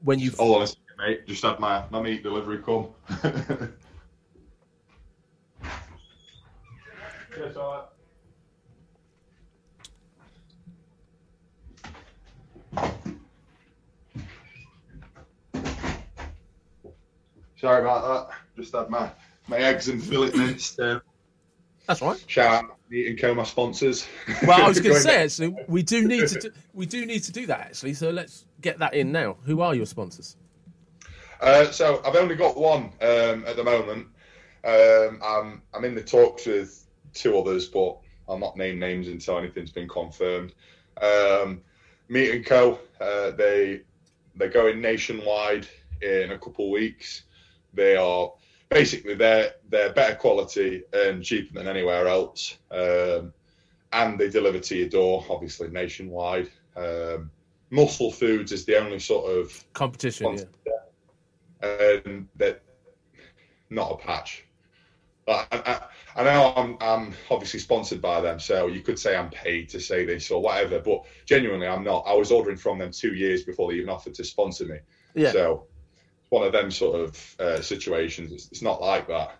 when you Hold on a second, mate. Just had my, my meat delivery come. yes, all right. Sorry about that. Just had my my eggs and fillet minced. Uh, That's right. shout out Meat and Co, my sponsors. Well, I was going to say actually, we do need to do, we do need to do that actually. So let's get that in now. Who are your sponsors? Uh, so I've only got one um, at the moment. Um, I'm I'm in the talks with two others, but I'll not name names until anything's been confirmed. Um, Meat and Co. Uh, they they're going nationwide in a couple of weeks. They are basically they're they're better quality and cheaper than anywhere else, um, and they deliver to your door, obviously nationwide. Um, Muscle Foods is the only sort of Competition. Yeah. and that not a patch. But I, I, I know I'm, I'm obviously sponsored by them, so you could say I'm paid to say this or whatever, but genuinely I'm not. I was ordering from them two years before they even offered to sponsor me. Yeah. So it's one of them sort of uh, situations. It's, it's not like that.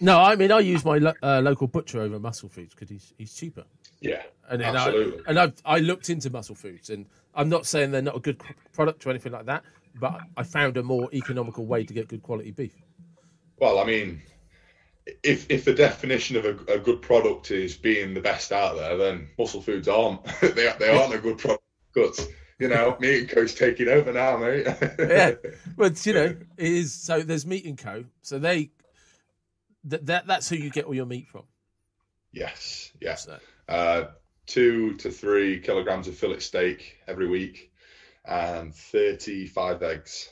No, I mean I use my lo- uh, local butcher over Muscle Foods because he's he's cheaper. Yeah, And absolutely. I, and I've I looked into Muscle Foods, and I'm not saying they're not a good product or anything like that, but I found a more economical way to get good quality beef. Well, I mean, if if the definition of a, a good product is being the best out there, then muscle foods aren't. they they aren't a good product. You know, Meat and Co's taking over now, mate. Yeah. But you know, it is so. There's Meat and Co. So they that, that that's who you get all your meat from. Yes. Yes. So, Uh, two to three kilograms of fillet steak every week, and thirty-five eggs.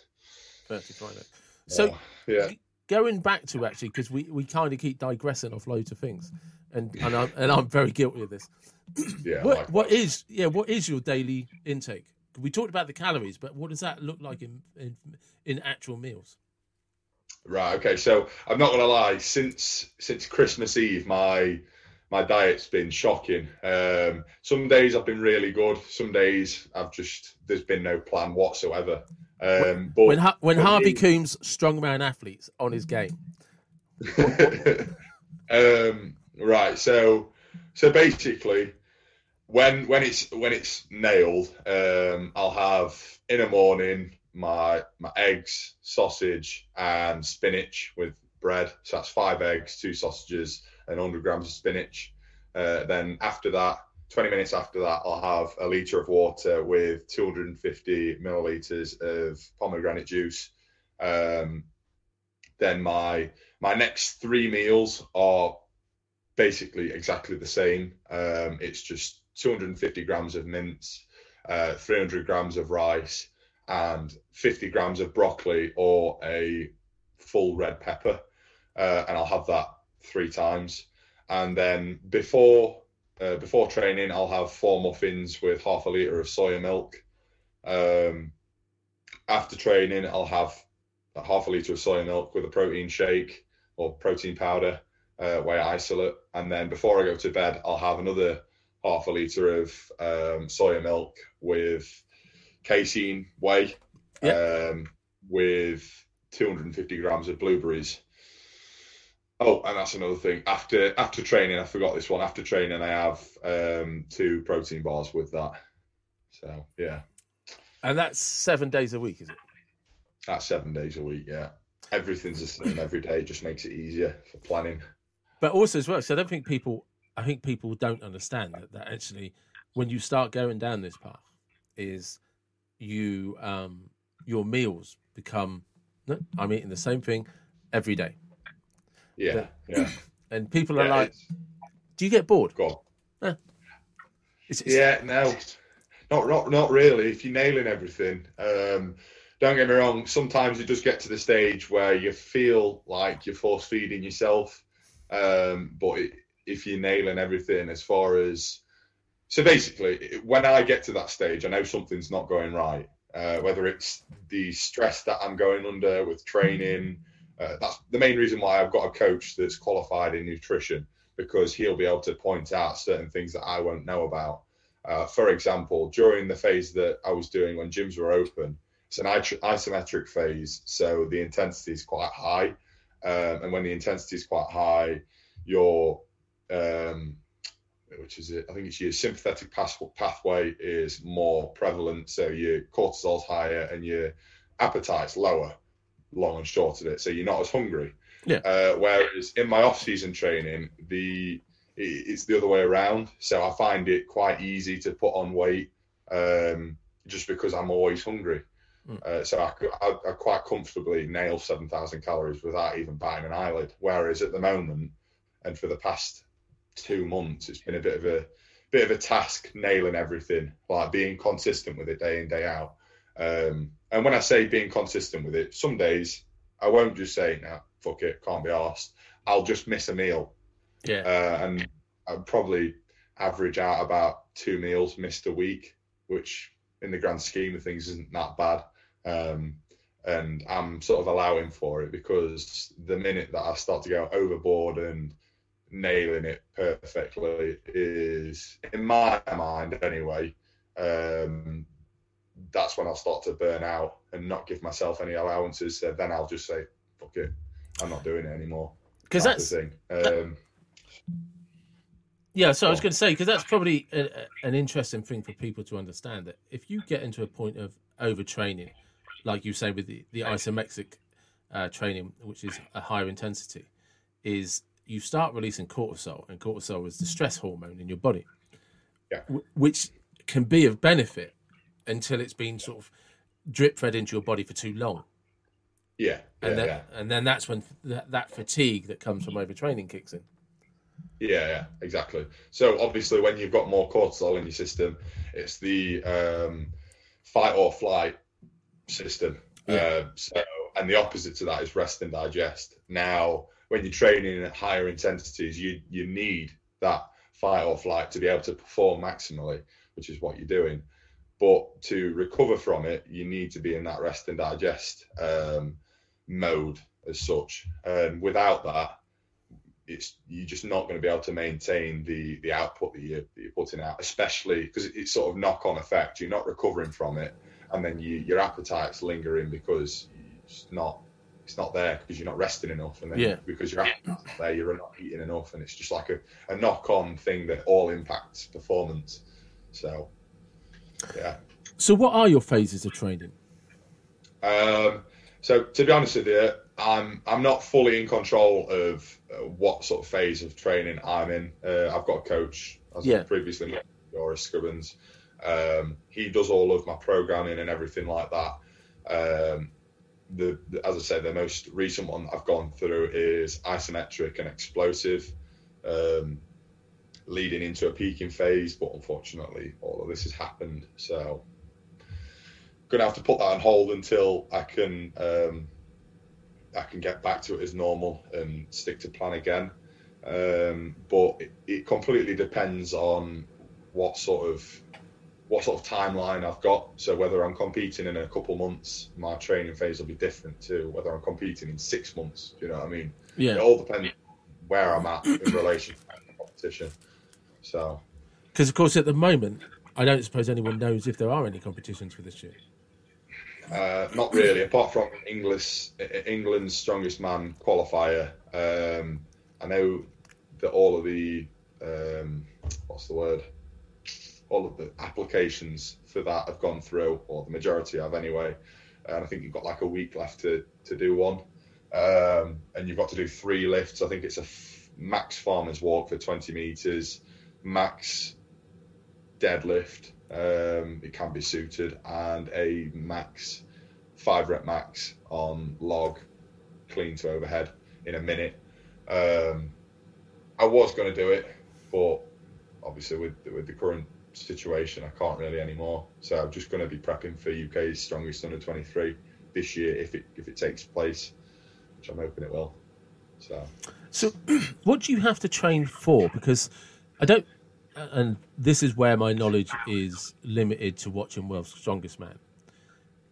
35. eggs. So Uh, yeah, going back to actually because we, we kind of keep digressing off loads of things, and and I'm, and I'm very guilty of this. yeah. What like- what is yeah? What is your daily intake? We talked about the calories, but what does that look like in in, in actual meals? Right. Okay. So I'm not gonna lie. Since since Christmas Eve, my my diet's been shocking. Um, some days I've been really good. Some days I've just there's been no plan whatsoever. Um, but When Ha- when Harvey me- Coombs strongman athletes on his game, um, right. So so basically, when when it's when it's nailed, um, I'll have in the morning my my eggs, sausage, and spinach with bread. So that's five eggs, two sausages, and 100 grams of spinach. Uh, then after that, 20 minutes after that, I'll have a liter of water with 250 milliliters of pomegranate juice. Um, then my my next three meals are basically exactly the same. Um, it's just 250 grams of mince, uh, 300 grams of rice, and 50 grams of broccoli or a full red pepper. Uh, and I'll have that three times. And then before uh, before training, I'll have four muffins with half a liter of soya milk. Um, after training, I'll have a half a liter of soya milk with a protein shake or protein powder, uh, whey isolate, and then before I go to bed, I'll have another half a liter of um, soya milk with casein whey, um, with 250 grams of blueberries. Oh, and that's another thing. After after training, I forgot this one. After training, I have um, two protein bars with that. So yeah, and that's seven days a week, is it? that's seven days a week. Yeah, everything's the same every day. Just makes it easier for planning. But also as well, so I don't think people, I think people don't understand that, that actually, when you start going down this path, is you um your meals become. No, I'm eating the same thing every day, Yeah, yeah. and people are like, it's- "Do you get bored?" go on. It's, it's- Yeah, no, not not not really. If you're nailing everything, um, don't get me wrong. Sometimes you just get to the stage where you feel like you're force feeding yourself. Um, but it, if you're nailing everything, as far as so basically, when I get to that stage, I know something's not going right. Uh, whether it's the stress that I'm going under with training, uh, that's the main reason why I've got a coach that's qualified in nutrition because he'll be able to point out certain things that I won't know about. Uh, for example, during the phase that I was doing when gyms were open, it's an is- isometric phase, so the intensity is quite high. Um, and when the intensity is quite high, your um, which is it? I think it's your sympathetic pathway is more prevalent, so your cortisol's higher and your appetite's lower. long and short of it. So you're not as hungry. Yeah. Uh, whereas in my off-season training, the it's the other way around. So I find it quite easy to put on weight um, just because I'm always hungry. Mm. Uh, so I, I, I quite comfortably nail 7,000 calories without even batting an eyelid. Whereas at the moment, and for the past two months, it's been a bit of a bit of a task nailing everything, like being consistent with it day in day out. Um, and when I say being consistent with it, some days I won't just say, "No, fuck it, can't be asked." I'll just miss a meal, Yeah. uh, and I'd probably average out about two meals missed a week, which in the grand scheme of things isn't that bad. Um, and I'm sort of allowing for it because the minute that I start to go overboard and nailing it perfectly is, in my mind anyway, um, that's when I'll start to burn out and not give myself any allowances. So then I'll just say, fuck it, I'm not doing it anymore. Because that's, that's thing. Um, Yeah, so I was going to say because that's probably a, a- an interesting thing for people to understand that if you get into a point of overtraining, like you say with the, the isometric uh, training, which is a higher intensity, is you start releasing cortisol, and cortisol is the stress hormone in your body, Yeah. w- which can be of benefit until it's been sort of drip fed into your body for too long, yeah, yeah, and then yeah. and then that's when that, that fatigue that comes from overtraining kicks in. Yeah, yeah, exactly. So obviously, when you've got more cortisol in your system, it's the um, fight or flight system. Yeah. Um, so, and the opposite to that is rest and digest. Now, when you're training at higher intensities, you you need that fight or flight to be able to perform maximally, which is what you're doing. But to recover from it, you need to be in that rest and digest um, mode as such. And without that, it's you're just not going to be able to maintain the the output that you're, that you're putting out, especially because it's sort of knock on effect. You're not recovering from it, and then you, your appetite's lingering because it's not it's not there because you're not resting enough, and then Yeah. because your appetite's not there, you're not eating enough, and it's just like a, a knock on thing that all impacts performance. So, yeah. So, what are your phases of training? Um, so to be honest with you, I'm I'm not fully in control of uh, what sort of phase of training I'm in. Uh, I've got a coach, as Yeah. I previously mentioned, Doris Scribbins. Um, he does all of my programming and everything like that. Um, the, as I said, the most recent one I've gone through is isometric and explosive, um, leading into a peaking phase. But unfortunately, all of this has happened. So gonna have to put that on hold until I can um, I can get back to it as normal and stick to plan again. Um, but it, it completely depends on what sort of what sort of timeline I've got. So whether I'm competing in a couple months, my training phase will be different to whether I'm competing in six months. Do you know what I mean? It Yeah, all depends where I'm at in relation to the competition. So because of course at the moment, I don't suppose anyone knows if there are any competitions for this year. Uh, not really, apart from English, England's strongest man qualifier. Um, I know that all of the um, what's the word? All of the applications for that have gone through, or the majority have anyway. And I think you've got like a week left to, to do one. Um, and you've got to do three lifts. I think it's a f- max farmer's walk for 20 meters, max deadlift. Um, it can be suited, and a max five rep max on log, clean to overhead in a minute. Um, I was going to do it, but obviously with with the current situation, I can't really anymore. So I'm just going to be prepping for UK's strongest under 23 this year if it if it takes place, which I'm hoping it will. So So, what do you have to train for? Because I don't, and this is where my knowledge is limited to watching World's Strongest Man.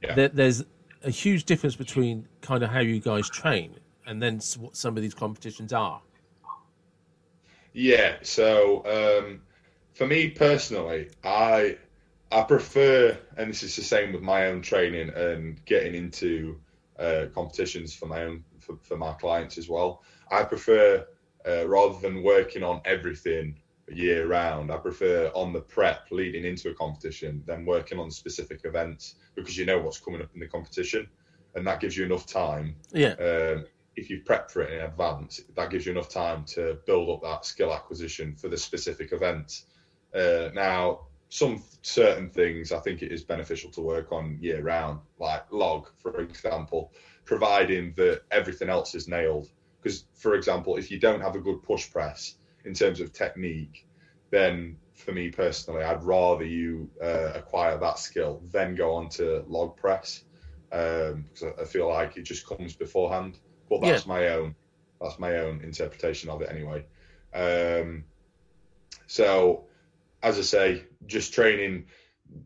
Yeah. There, there's a huge difference between kind of how you guys train and then what some of these competitions are. Yeah. So um, for me personally, I I prefer, and this is the same with my own training and getting into uh, competitions for my own for, for my clients as well. I prefer uh, rather than working on everything year round. I prefer on the prep leading into a competition than working on specific events because you know what's coming up in the competition. and that gives you enough time. Yeah. Um, if you prep for it in advance, that gives you enough time to build up that skill acquisition for the specific event. Uh, now, some certain things I think it is beneficial to work on year round, like log, for example, providing that everything else is nailed. Because, for example, if you don't have a good push press in terms of technique, then for me personally, I'd rather you uh, acquire that skill, then go on to log press, um, because I feel like it just comes beforehand. But that's yeah. my own, that's my own interpretation of it anyway. Um, so, as I say, just training,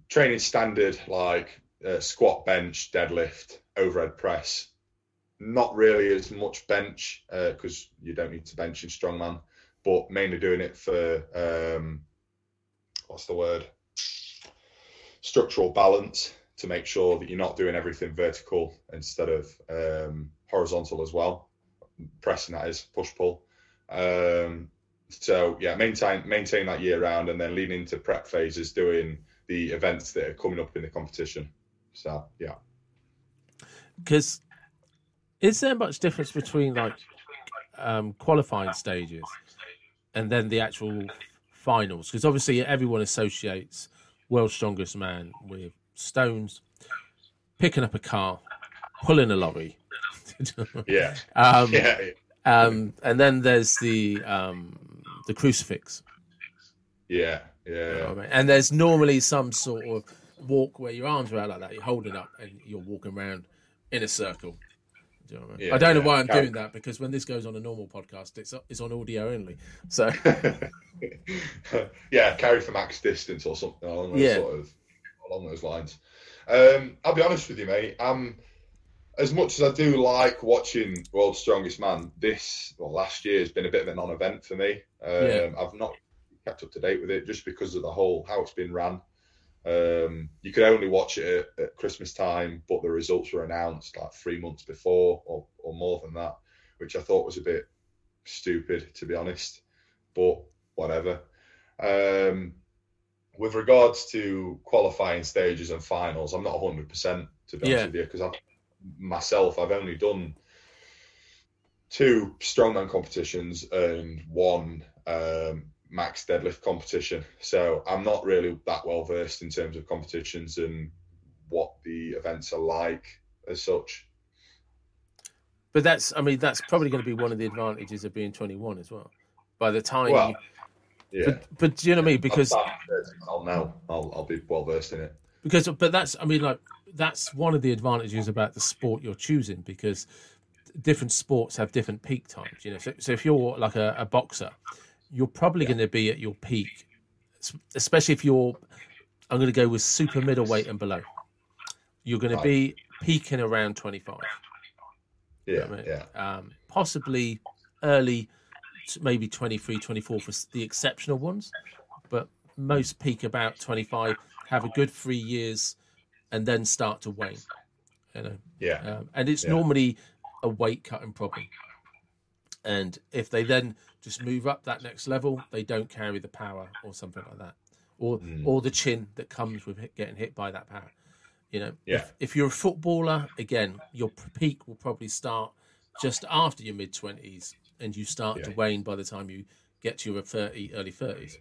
training standard like uh, squat, bench, deadlift, overhead press. Not really as much bench because uh, you don't need to bench in strongman, but mainly doing it for um, what's the word? Structural balance to make sure that you're not doing everything vertical instead of um, horizontal as well. Pressing that is push pull. Um, so yeah, maintain maintain that year round, and then lean into prep phases doing the events that are coming up in the competition. So yeah. Because is there much difference between like um, qualifying stages and then the actual finals? Because obviously everyone associates world's strongest man with stones, picking up a car, pulling a lorry. yeah. Um, yeah. Um, and then there's the um, the crucifix. Yeah, yeah. You know I mean? And there's normally some sort of walk where your arms are out like that. You're holding up and you're walking around in a circle. Do you know I, mean? yeah, I, don't know why I'm doing that because when this goes on a normal podcast, it's it's on audio only. So yeah, carry for max distance or something along those yeah. sort of along those lines. Um, I'll be honest with you, mate. Um, as much as I do like watching World's Strongest Man, this well last year has been a bit of a non-event for me. Um, yeah. I've not kept up to date with it just because of the whole how it's been ran. Um, you could only watch it at, at, Christmas time, but the results were announced like three months before or, or more than that, which I thought was a bit stupid to be honest. But whatever. Um, with regards to qualifying stages and finals, I'm not 100% to be yeah. honest with you because I myself I've only done two strongman competitions and one um, max deadlift competition. So I'm not really that well versed in terms of competitions and what the events are like as such. But that's, I mean, that's probably going to be one of the advantages of being 21 as well. By the time well, you, yeah. But, but do you know what I mean? Because I'll know I'll, I'll be well versed in it. Because, but that's, I mean, like that's one of the advantages about the sport you're choosing because different sports have different peak times. You know, so, so if you're like a, a boxer, you're probably yeah. going to be at your peak, especially if you're. I'm going to go with super middleweight and below. You're going to be peaking around 25. Yeah, you know I mean? yeah. Um, possibly early maybe 23, 24 for the exceptional ones, but most peak about 25, have a good three years, and then start to wane. You know, yeah, um, and it's yeah. normally a weight cutting problem. And if they then just move up that next level, they don't carry the power or something like that, or mm. or the chin that comes with getting hit by that power. You know, yeah. if, if you're a footballer, again, your peak will probably start just after your mid twenties and you start yeah. to wane by the time you get to your 30, early 30s.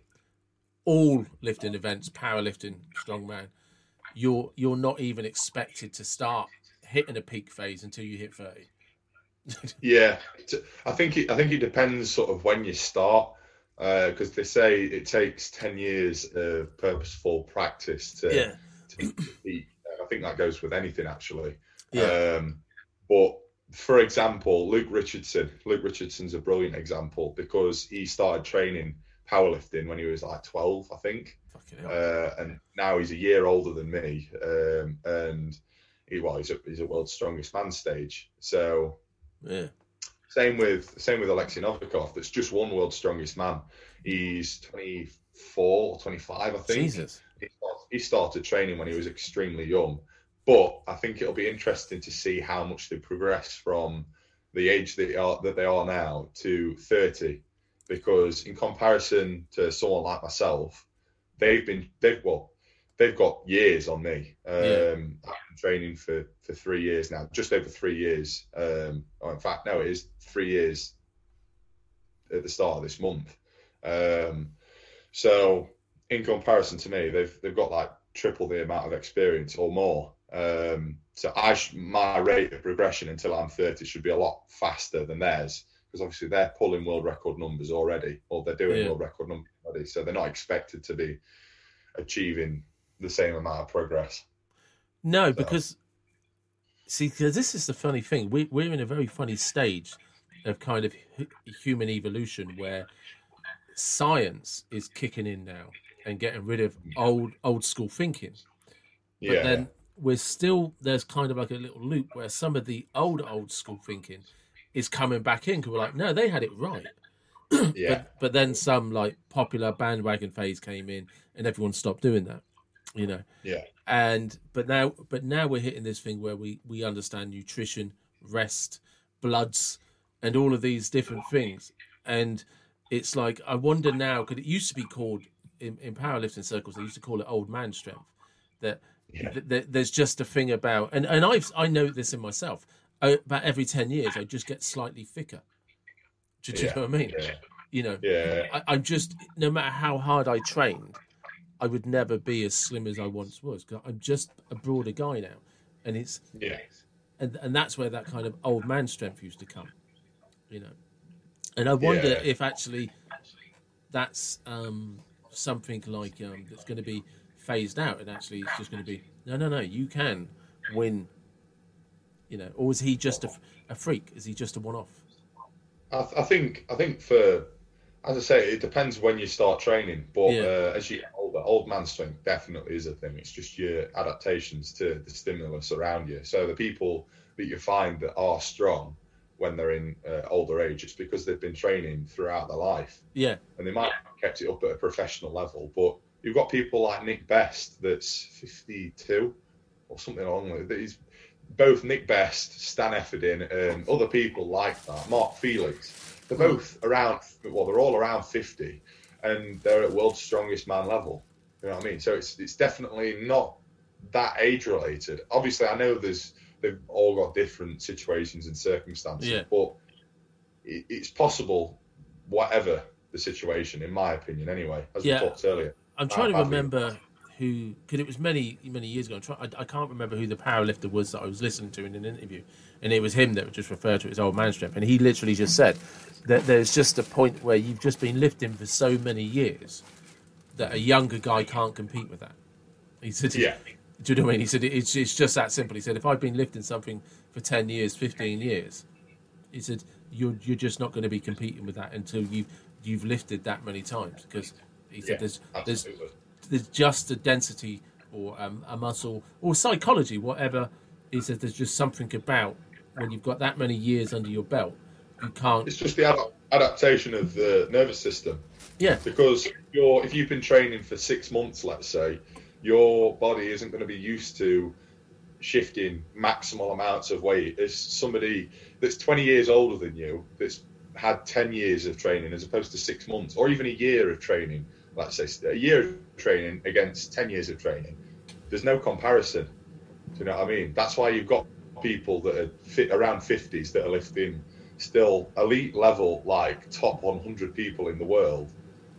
All lifting events, powerlifting, strongman, you're you're not even expected to start hitting a peak phase until you hit 30. yeah, I think it, I think it depends sort of when you start because uh, they say it takes 10 years of purposeful practice to, yeah. to peak. I think that goes with anything actually. Yeah. Um, but for example, Luke Richardson. Luke Richardson's a brilliant example because he started training powerlifting when he was like 12, I think. Uh, and now he's a year older than me. Um, and he, well, he's a, he's a world's strongest man stage. So, yeah. Same with same with Alexei Novikov. That's just one world's strongest man. He's 24 or 25, I think. Jesus. He started, he started training when he was extremely young but I think it'll be interesting to see how much they progress from the age that they are that they are now to 30, because in comparison to someone like myself, they've been they've well they've got years on me. Um, Yeah. I've been training for for three years now, just over three years. Um, or in fact, no, it is three years at the start of this month. Um, so in comparison to me, they've they've got like triple the amount of experience or more. Um, so I sh- my rate of progression until I'm 30 should be a lot faster than theirs because obviously they're pulling world record numbers already, or they're doing Yeah. world record numbers So they're not expected to be achieving the same amount of progress. No, because see, because this is the funny thing. We we're in a very funny stage of kind of human evolution where science is kicking in now and getting rid of old old school thinking. But Yeah, then we're still there's kind of like a little loop where some of the old old school thinking is coming back in because we're like, no, they had it right. Yeah, But but then some like popular bandwagon phase came in and everyone stopped doing that. You know. yeah, and but now but now we're hitting this thing where we we understand nutrition rest bloods and all of these different things and it's like i wonder now because it used to be called in, in powerlifting circles they used to call it old man strength that, Yeah. that, that there's just a thing about and and i've i know this in myself uh, about every 10 years i just get slightly thicker do, do you know what i mean yeah, you know yeah, I, I'm just no matter how hard I trained, I would never be as slim as I once was because I'm just a broader guy now, and it's yeah, and and that's where that kind of old man strength used to come, you know. And I wonder Yeah. if actually that's um, something like um, that's going to be phased out, and actually it's just going to be no, no, no. You can win, you know, or is he just a, a freak? Is he just a one-off? I, th- I think I think for as I say, it depends when you start training. But Yeah. uh, as you get older, old man strength definitely is a thing. It's just your adaptations to the stimulus around you. So the people that you find that are strong when they're in uh, older age, it's because they've been training throughout their life, Yeah, and they might have kept it up at a professional level. But you've got people like Nick Best, that's 52 or something along that. He's both Nick Best, Stan Efferding, and other people like that. Mark Felix. They're hmm. both around. Well, they're all around 50, and they're at world's strongest man level. You know what I mean? So it's it's definitely not that age related. Obviously, I know there's they've all got different situations and circumstances, Yeah. but it, it's possible, whatever the situation, in my opinion, anyway. As Yeah. we talked earlier. I'm trying to remember who, because it was many many years ago. I, I can't remember who the powerlifter was that I was listening to in an interview, and it was him that just referred to it as old man strength, and he literally just said that there's just a point where you've just been lifting for so many years that a younger guy can't compete with that. He said, Yeah. Do you know what I mean? He said it's it's just that simple. He said if I've been lifting something for ten years, fifteen years, he said you're you're just not going to be competing with that until you've you've lifted that many times because he said Yeah, there's there's absolutely. there's just a density or um, a muscle or psychology, whatever. is that there's just something about when you've got that many years under your belt, you can't. It's just the ad- adaptation of the nervous system. Yeah, because you're if you've been training for six months, let's say, your body isn't going to be used to shifting maximal amounts of weight as somebody that's 20 years older than you that's had 10 years of training as opposed to six months or even a year of training let's say a year of training against 10 years of training there's no comparison do you know what i mean that's why you've got people that are fit around 50s that are lifting still elite level like top 100 people in the world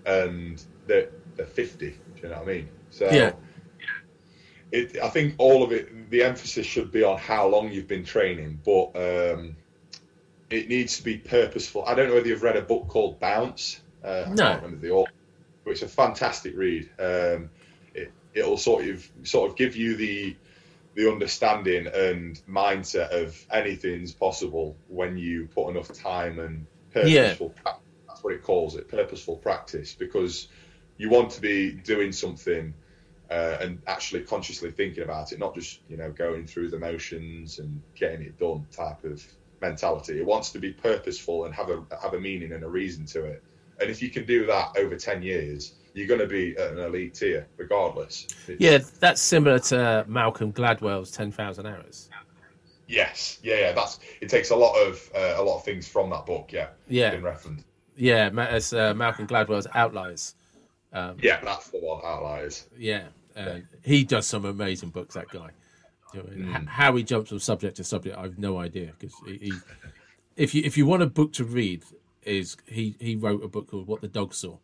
and they're, they're 50 do you know what i mean so Yeah. it, I think all of it, the emphasis should be on how long you've been training, but um, it needs to be purposeful. I don't know whether you've read a book called Bounce. Uh, I No. can't remember the author, but it's a fantastic read. Um, it, it'll sort of sort of give you the the understanding and mindset of anything's possible when you put enough time and purposeful. prac- That's what it calls it, purposeful practice, because you want to be doing something uh, and actually consciously thinking about it, not just you know going through the motions and getting it done type of mentality. It wants to be purposeful and have a have a meaning and a reason to it. And if you can do that over ten years, you're going to be at an elite tier, regardless. Yeah, that's similar to Malcolm Gladwell's ten thousand hours. Yes. Yeah. Yeah. That's. It takes a lot of uh, a lot of things from that book. Yeah. Yeah, In reference. yeah, as uh, Malcolm Gladwell's Outliers. Um, Yeah. That's the one. Outliers. yeah, and he does some amazing books. That guy, you know, Mm. how he jumps from subject to subject, I've no idea. Because he, he, if you if you want a book to read, is he he wrote a book called What the Dog Saw,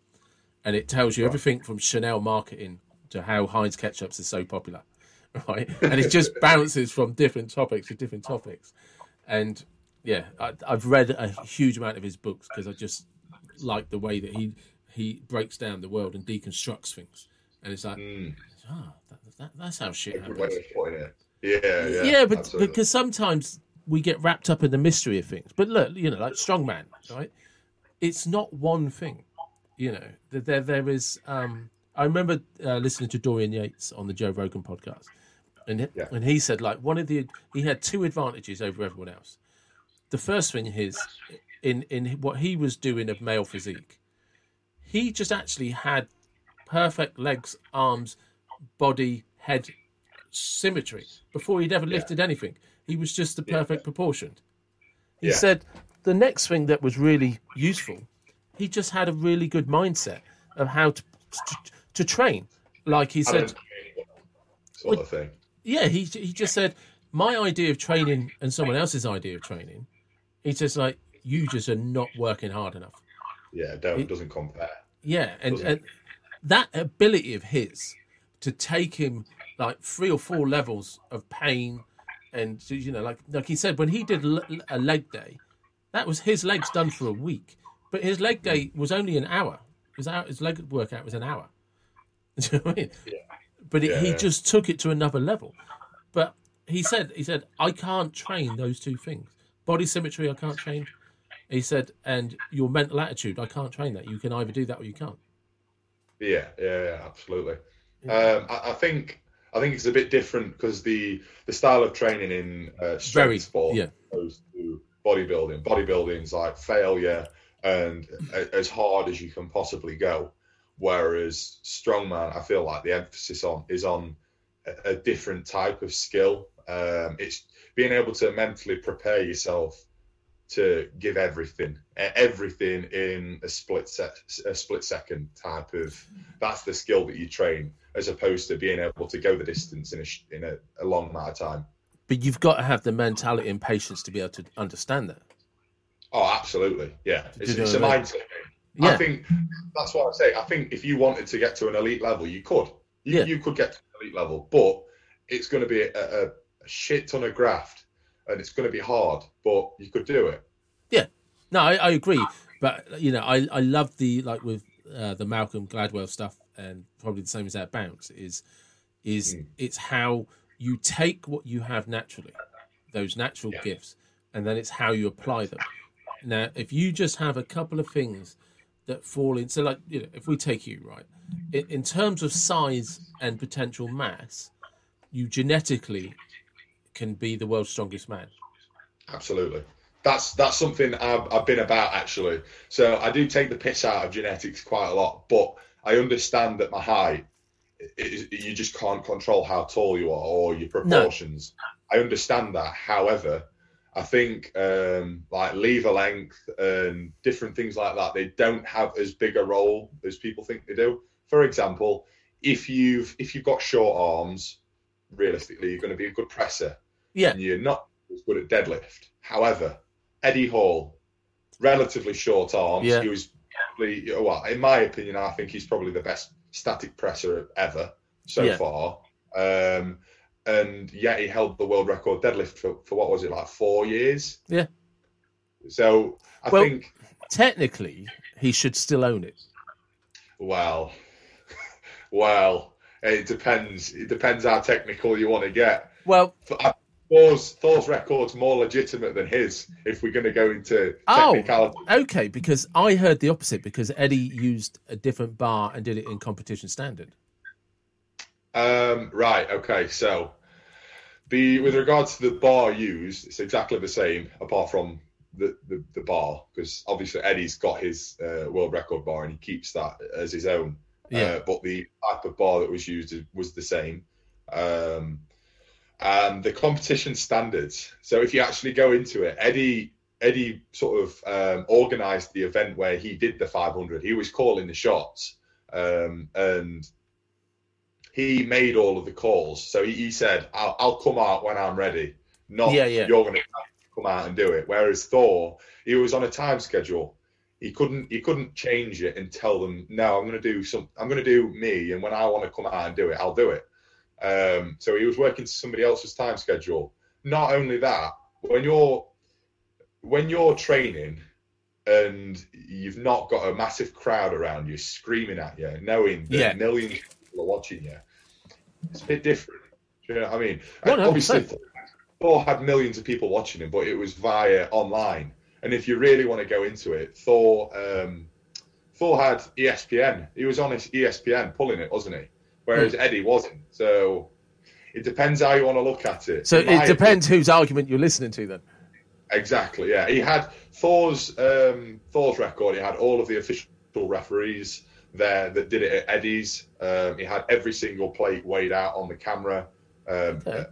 and it tells you everything from Chanel marketing to how Heinz ketchups is so popular, right? And it just bounces from different topics to different topics, and yeah, I, I've read a huge amount of his books because I just like the way that he he breaks down the world and deconstructs things, and it's like, Mm. ah, that, that, that's how shit happens. way of putting it. Yeah, yeah. Yeah, but absolutely. because sometimes we get wrapped up in the mystery of things. But look, you know, like strongman, right? It's not one thing. You know, there there, there is. Um, I remember uh, listening to Dorian Yates on the Joe Rogan podcast, and he- Yeah. and he said like one of the he had two advantages over everyone else. The first thing is in in what he was doing of male physique, he just actually had perfect legs, arms, body, head symmetry before he'd ever Yeah. lifted anything. He was just the perfect proportioned. He Yeah. said the next thing that was really useful, he just had a really good mindset of how to to, to train. Like he said, sort of thing. yeah, he he just said my idea of training and someone else's idea of training. He says like you just are not working hard enough. Yeah, don't It- doesn't compare. Yeah, and, and that ability of his to take him like three or four levels of pain, and you know, like like he said, when he did a leg day, that was his legs done for a week, but his leg day was only an hour. His hour, his leg workout was an hour. Do you know what I mean? Yeah. But it, Yeah, he yeah. just took it to another level. But he said, he said, I can't train those two things. Body symmetry, I can't train. He said, and your mental attitude, I can't train that. You can either do that or you can't. Yeah, yeah, yeah absolutely. Um, I, I think I think it's a bit different because the the style of training in uh, strength Very, sport yeah. Bodybuilding. Bodybuilding's like failure and as hard as you can possibly go, whereas strongman, I feel like the emphasis on is on a, different type of skill. Um, it's being able to mentally prepare yourself to give everything, everything in a split set, a split second type of. That's the skill that you train, as opposed to being able to go the distance in a in a, a long amount of time. But you've got to have the mentality and patience to be able to understand that. Oh, absolutely, yeah. It's, it's a mindset. Yeah. I think that's what I say. I think if you wanted to get to an elite level, you could. You, Yeah. you could get to an elite level, but it's going to be a, a, a shit ton of graft, and it's going to be hard. But you could do it. Yeah. No, I, I agree, but you know, I I love the like with uh, the Malcolm Gladwell stuff, and probably the same as that bounce is is Mm. it's how you take what you have naturally, those natural Yeah. gifts, and then it's how you apply them. Now, if you just have a couple of things that fall in, so like you know, if we take you right, in, in terms of size and potential mass, you genetically can be the world's strongest man. Absolutely. That's that's something I've, I've been about actually. So I do take the piss out of genetics quite a lot, but I understand that my height, is, you just can't control how tall you are or your proportions. I understand that. However, I think um, like lever length and different things like that, they don't have as big a role as people think they do. For example, if you've if you've got short arms, realistically, you're going to be a good presser Yeah, and you're not as good at deadlift. However, Eddie Hall, relatively short arms. Yeah. He was probably, well, in my opinion, I think he's probably the best static presser ever so Yeah. far. Um, and yet he held the world record deadlift for, for what was it, like four years? Yeah. So I Well- think, technically, he should still own it. well, well, it depends. It depends how technical you want to get. Well, I- Thor's, Thor's record's more legitimate than his if we're going to go into technicality. Oh. okay, because I heard the opposite because Eddie used a different bar and did it in competition standard. Um, right. Okay. So, the with regards to the bar used, it's exactly the same, apart from the the, the bar, because obviously Eddie's got his uh, world record bar and he keeps that as his own. Yeah. Uh, but the type of bar that was used was the same. Um, and the competition standards. So if you actually go into it, Eddie Eddie sort of um, organised the event where he did the 500. He was calling the shots, um, and he made all of the calls. So he, he said, I'll, "I'll come out when I'm ready." Not Yeah, yeah. you're going to come out and do it. Whereas Thor, he was on a time schedule. He couldn't he couldn't change it and tell them, "No, I'm going to do some. I'm going to do me, and when I want to come out and do it, I'll do it." Um, so he was working to somebody else's time schedule. Not only that, when you're when you're training and you've not got a massive crowd around you screaming at you, knowing that Yeah. millions of people are watching you, it's a bit different. Do you know what I mean? 100%. Obviously, Thor had millions of people watching him, but it was via online. And if you really want to go into it, Thor um, Thor had ESPN. He was on his ESPN pulling it, wasn't he? Whereas Eddie wasn't. So it depends how you want to look at it. So it depends whose argument you're listening to then. Exactly. Yeah, he had Thor's um, Thor's record. He had all of the official referees there that did it at Eddie's. Um, he had every single plate weighed out on the camera. Um, Okay.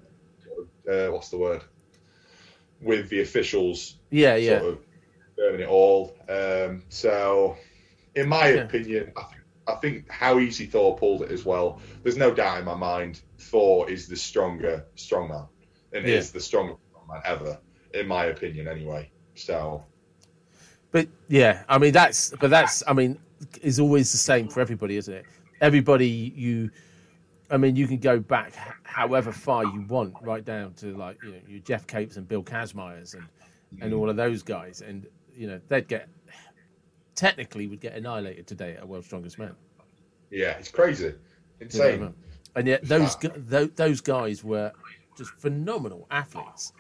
uh, uh, what's the word? With the officials Yeah, yeah. sort of it all. Um, so, in my Yeah. opinion, I think, I think how easy Thor pulled it as well. There's no doubt in my mind Thor is the stronger strongman and Yeah. is the strongest strongman ever, in my opinion, anyway. So, But yeah, I mean that's but that's I mean is always the same for everybody, isn't it? Everybody you I mean you can go back however far you want, right down to like you know your Geoff Capes and Bill Kazmaiers and and mm. all of those guys, and you know they'd get technically would get annihilated today at World's Strongest Man. yeah, it's crazy, You know what I insane. mean? And yet those those guys were just phenomenal athletes.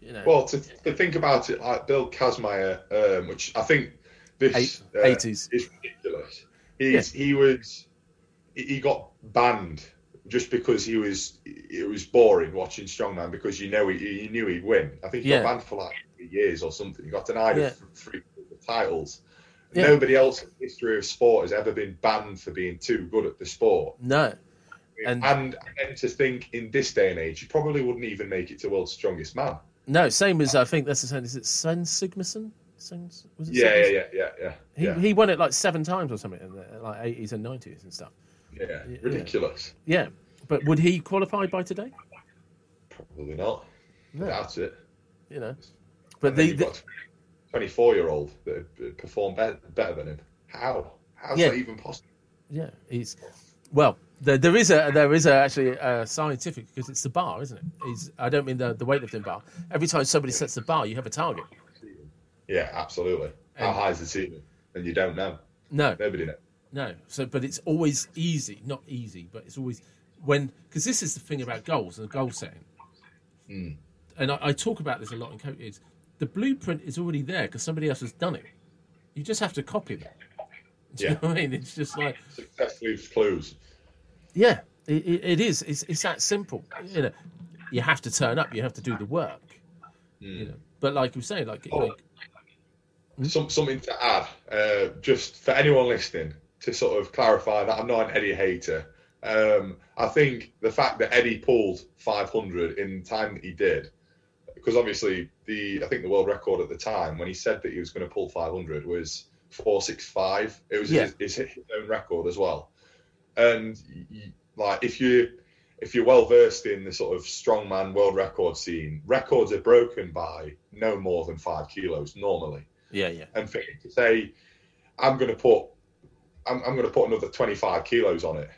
You know, Well, to, to think about it, like Bill Kazmaier, um, which I think this uh, eighties. is ridiculous. He's he was he got banned just because he was it was boring watching strongman because you know he, he knew he'd win. I think he Yeah. got banned for like three years or something. He got denied Yeah. of three titles. Yeah. Nobody else in the history of sport has ever been banned for being too good at the sport. no, And- And and, to think in this day and age, you probably wouldn't even make it to world's strongest man. no, same as I think that's the same. Is it Sven Sigmarsson? Sven, was it Yeah, yeah, yeah, yeah, yeah. He, he won it like seven times or something in the like eighties and nineties and stuff. Yeah, ridiculous. Yeah, but would he qualify by today? Probably not. No. Doubt it. You know, but the, the 24 year old that performed better, better than him. How? How's Yeah. that even possible? yeah, he's well. There, there is a there is a, actually a scientific because it's the bar, isn't it? He's, I don't mean the the weightlifting bar. Every time somebody sets the bar, you have a target. Yeah, absolutely. How high is the ceiling? And you don't know. No, Nobody knows. No, so but it's always easy, not easy, but it's always when because this is the thing about goals and goal setting, Mm. and I, I talk about this a lot in coaches. The blueprint is already there because somebody else has done it. You just have to copy that. Do you Yeah. know what I mean? It's just like Success leaves clues. yeah, it, it, is. It's, it's that simple. You know, you have to turn up. You have to do the work. You know, but like you say, like, Oh. like Some, something to add, uh, just for anyone listening, to sort of clarify that I'm not an Eddie hater. Um, I think the fact that Eddie pulled 500 in the time that he did, because obviously the I think the world record at the time when he said that he was going to pull 500 was 465. It was Yeah. his, his, own record as well. And like if you if you're well versed in the sort of strongman world record scene, records are broken by no more than five kilos normally yeah, yeah, and for him to say, "I'm going to put, I'm, I'm going to put another 25 kilos on it."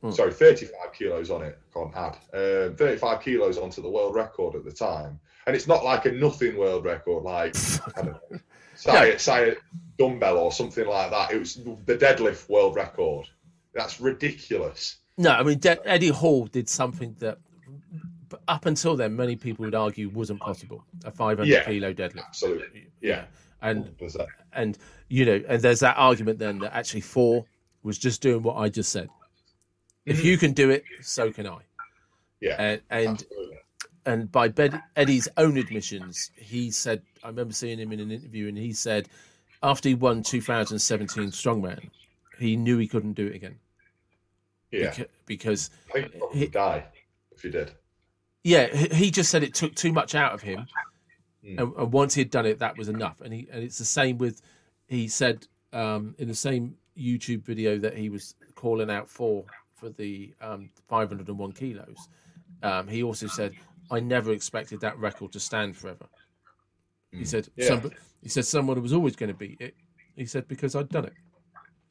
Hmm. Sorry, 35 kilos on it. I Can't add um, 35 kilos onto the world record at the time, and it's not like a nothing world record, like I don't know, say, say a dumbbell or something like that. It was the deadlift world record. That's ridiculous. No, I mean De- Eddie Hall did something that up until then many people would argue wasn't possible. A 500 Yeah. kilo deadlift. Absolutely. Yeah. And 100%. and you know, and there's that argument then that actually Thor was just doing what I just said. If Mm-hmm. you can do it, so can I. Yeah. And and absolutely. and by Bed- Eddie's own admissions, he said, I remember seeing him in an interview, and he said after he won 2017 Strongman, he knew he couldn't do it again Yeah. beca- because he- die if you did. yeah, he he just said it took too much out of him, Mm. and, and once he'd done it, that was enough. And he and it's the same with he said um, in the same YouTube video that he was calling out for for the um, 501 kilos, um, he also said, "I never expected that record to stand forever." He Mm. said, Yeah. "Somebody, he said someone was always going to beat it." He said because I'd done it.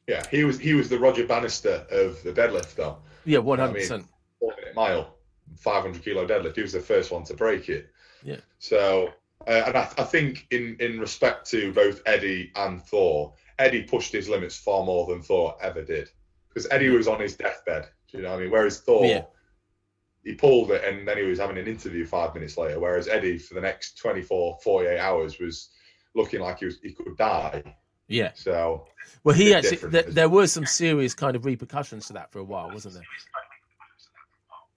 Yeah, he was he was the Roger Bannister of the deadlift, though. Yeah, one hundred percent. Four minute mile, 500 kilo deadlift. He was the first one to break it. Yeah. So, uh, and I, I think in in respect to both Eddie and Thor, Eddie pushed his limits far more than Thor ever did because Eddie was on his deathbed. Do you know what I mean? Whereas Thor, Yeah. he pulled it and then he was having an interview five minutes later. Whereas Eddie, for the next 24, 48 hours, was looking like he was he could die. Yeah. So Well, he actually different, there, isn't it? there were some serious kind of repercussions to that for a while, wasn't there?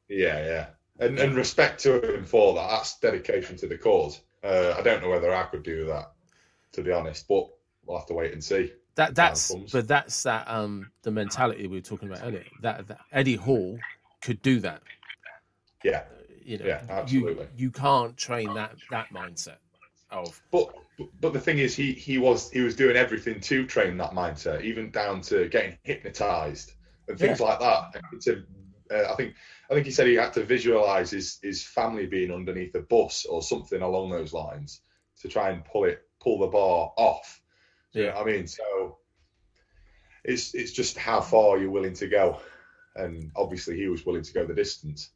Yeah, yeah. And and respect to him for that. That's dedication to the cause. Uh, I don't know whether I could do that, to be honest, but we'll have to wait and see. That that's but that's that um the mentality we were talking about earlier. That, that Eddie Hall could do that. Yeah, You know, Yeah, you absolutely. you can't train that that mindset of but but the thing is, he he was he was doing everything to train that mindset, even down to getting hypnotized and things like that. To, uh, I think I think he said he had to visualize his his family being underneath a bus or something along those lines to try and pull it pull the bar off. Do you know I mean? So it's it's just how far you're willing to go, and obviously he was willing to go the distance.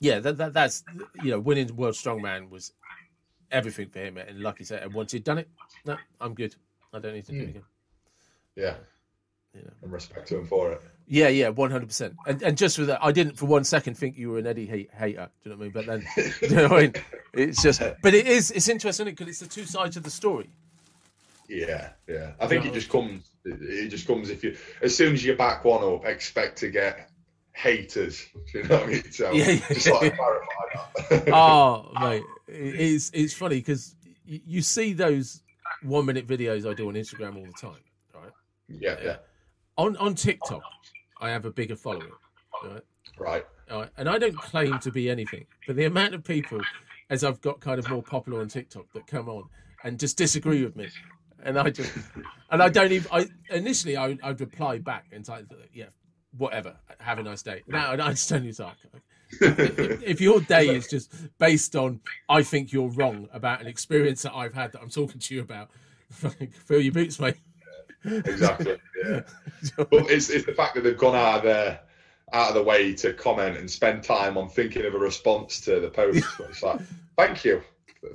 yeah that, that that's you know winning world strongman was everything for him. And like you said and once he'd done it no i'm good. I don't need to do it Mm. again. Yeah, you know. And respect to him for it. yeah yeah 100% and and just for that i didn't for one second think you were an eddie hate, hater. Do you know what i mean? But then you know what i mean? It's just but it is it's interesting because it's the two sides of the story Yeah, yeah. I think Yeah. it just comes. It just comes if you, as soon as you back one up, expect to get haters. You know what I mean? So Yeah, yeah. just like clarify that. oh mate it's it's funny because you, see those one minute videos i do on instagram all the time right yeah, yeah. on on tiktok i have a bigger following right Right. Right, and I don't claim to be anything, but the amount of people, as I've got kind of more popular on TikTok, that come on and just disagree with me, and I just, and I don't even. I initially I would, I'd reply back and type, yeah, whatever, have a nice day. Now I just don't use that. If, your day is just based on I think you're wrong about an experience that I've had that I'm talking to you about, fucking fill your boots, mate. Exactly. Yeah. but it's it's the fact that they've gone out of their out of the way to comment and spend time on thinking of a response to the post. it's like, thank you.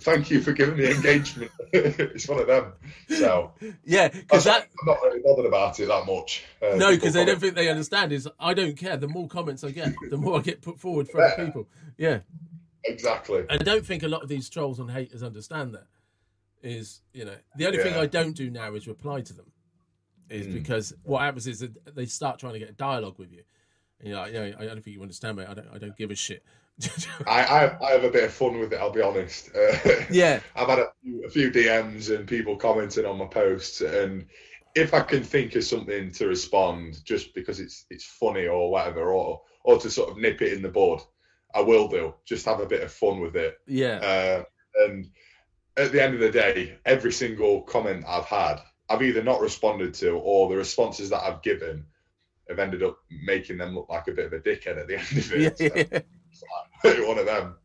Thank you for giving me engagement. it's one of them. So yeah, because that I'm not really bothered about it that much. Uh, No, because they don't think they understand. Is I don't care. The more comments I get, the more I get put forward for other Yeah. people. Yeah, exactly. and I don't think a lot of these trolls and haters understand that. Is you know the only thing I don't do now is reply to them, is Mm. because what happens is that they start trying to get a dialogue with you. And you're like, you know, I don't think you understand, me. I don't, I don't give a shit. I, I, I have a bit of fun with it. I'll be honest. Uh, yeah, I've had a few, a few DMs and people commenting on my posts, and if I can think of something to respond, just because it's it's funny or whatever, or or to sort of nip it in the bud, I will do. Just have a bit of fun with it. yeah, Uh, and at the end of the day, every single comment I've had, I've either not responded to, or the responses that I've given have ended up making them look like a bit of a dickhead at the end of yeah. it. One of them.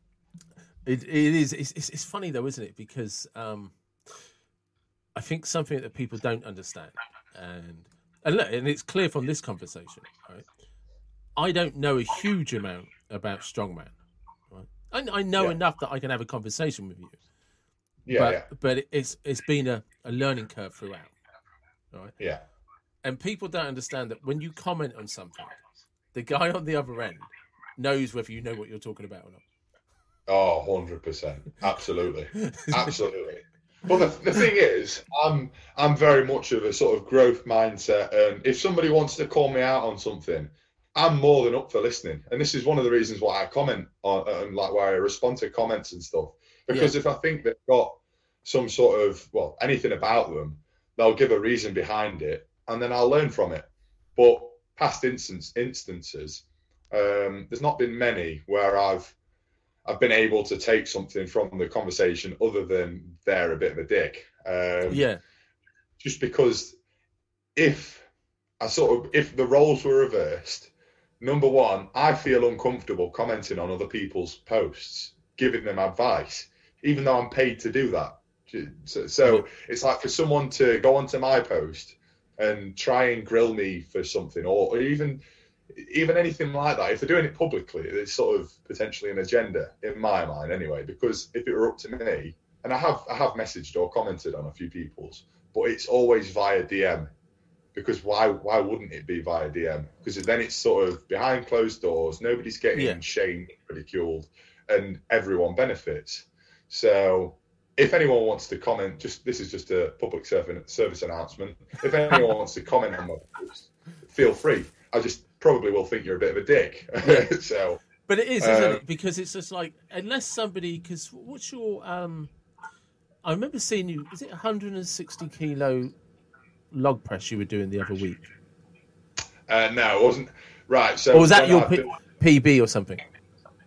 It, it is. It's, it's, it's funny though, isn't it? Because um, I think something that people don't understand, and and look, and it's clear from this conversation, right? I don't know a huge amount about strongman. Right? I, I know Yeah. enough that I can have a conversation with you, Yeah, but yeah, but it's it's been a, a learning curve throughout, right? yeah. And people don't understand that when you comment on something, the guy on the other end knows whether you know what you're talking about or not. Oh, 100%. Absolutely. Absolutely. But the, the thing is, I'm I'm very much of a sort of growth mindset, and if somebody wants to call me out on something, I'm more than up for listening. And this is one of the reasons why I comment on and like why I respond to comments and stuff. Because if I think they've got some sort of well anything about them, they'll give a reason behind it, and then I'll learn from it. But past instance instances, um, there's not been many where I've I've been able to take something from the conversation other than they're a bit of a dick. Um, Yeah, Just because if I sort of if the roles were reversed number one, I feel uncomfortable commenting on other people's posts, giving them advice, even though I'm paid to do that. So, so it's like for someone to go onto my post and try and grill me for something, or, or even even anything like that. If they're doing it publicly, it's sort of potentially an agenda in my mind, anyway. Because if it were up to me, and I have I have messaged or commented on a few people's, but it's always via DM. Because why why wouldn't it be via DM? Because then it's sort of behind closed doors, nobody's getting Yeah. shamed, ridiculed, and everyone benefits. So if anyone wants to comment, just this is just a public service service announcement. If anyone wants to comment on my post, feel free. I just probably will think you're a bit of a dick. so But it is, isn't it? Because it's just like unless somebody, because what's your um? I remember seeing you. Is it 160 kilo log press you were doing the other week, uh, no, it wasn't right. So or was that your I P- PB or something?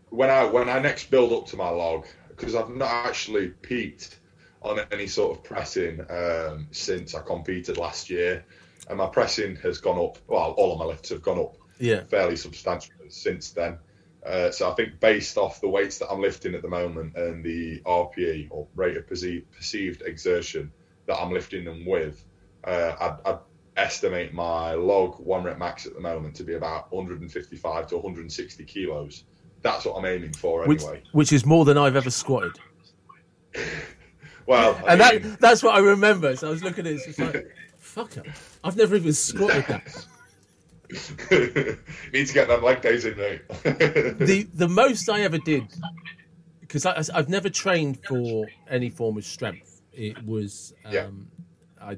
when I when I next build up to my log because I've not actually peaked on any sort of pressing um, since I competed last year, and my pressing has gone up. Well, all of my lifts have gone up Yeah, fairly substantially since then. Uh, so I think based off the weights that I'm lifting at the moment and the RPE or rate of perce- perceived exertion that I'm lifting them with, uh, I'd, I'd estimate my log one rep max at the moment to be about 155 to 160 kilos. That's what I'm aiming for which anyway. which is more than I've ever squatted, Well, I and mean, that that's what I remember. So I was looking at it, it's just like, fuck it, I've never even squatted that. need to get them leg days in, mate. the the most I ever did because I've never trained for any form of strength. It was um, Yeah. I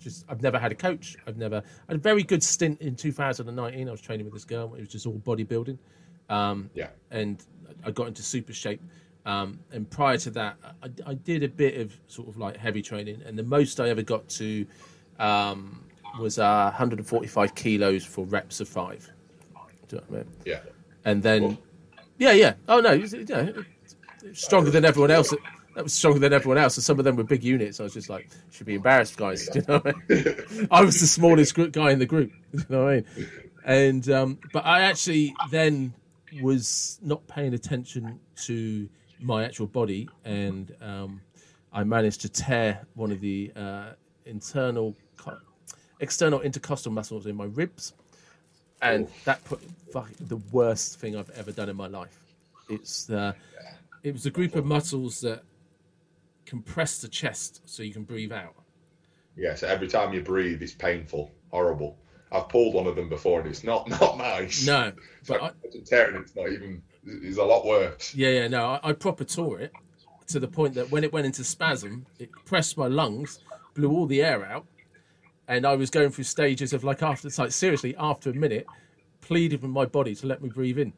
just I've never had a coach. I've never I had a very good stint in 2019. I was training with this girl. It was just all bodybuilding, um, yeah, and I got into super shape. Um, and prior to that, I, I did a bit of sort of like heavy training, and the most I ever got to um, was uh, 145 kilos for reps of five. Do you know what I mean? yeah. and then Cool. yeah, yeah. Oh no, it's- you know, it's stronger than everyone else. That was stronger than everyone else, and some of them were big units. I was just like, should be embarrassed, guys. Do you know I mean? I was the smallest group guy in the group. You know what I mean? And um, but I actually then was not paying attention to my actual body, and um, I managed to tear one of the uh, internal, external intercostal muscles in my ribs and that put fuck, the worst thing I've ever done in my life. It's uh, it was a group of muscles that compress the chest so you can breathe out. Yeah, so every time you breathe, it's painful, horrible. I've pulled one of them before, and it's not not nice. No, but but I, tearing it's not even. It's a lot worse. yeah, yeah, no, I, I proper tore it to the point that when it went into spasm, it pressed my lungs, blew all the air out, and I was going through stages of like after, it's like seriously, after a minute, pleading with my body to let me breathe in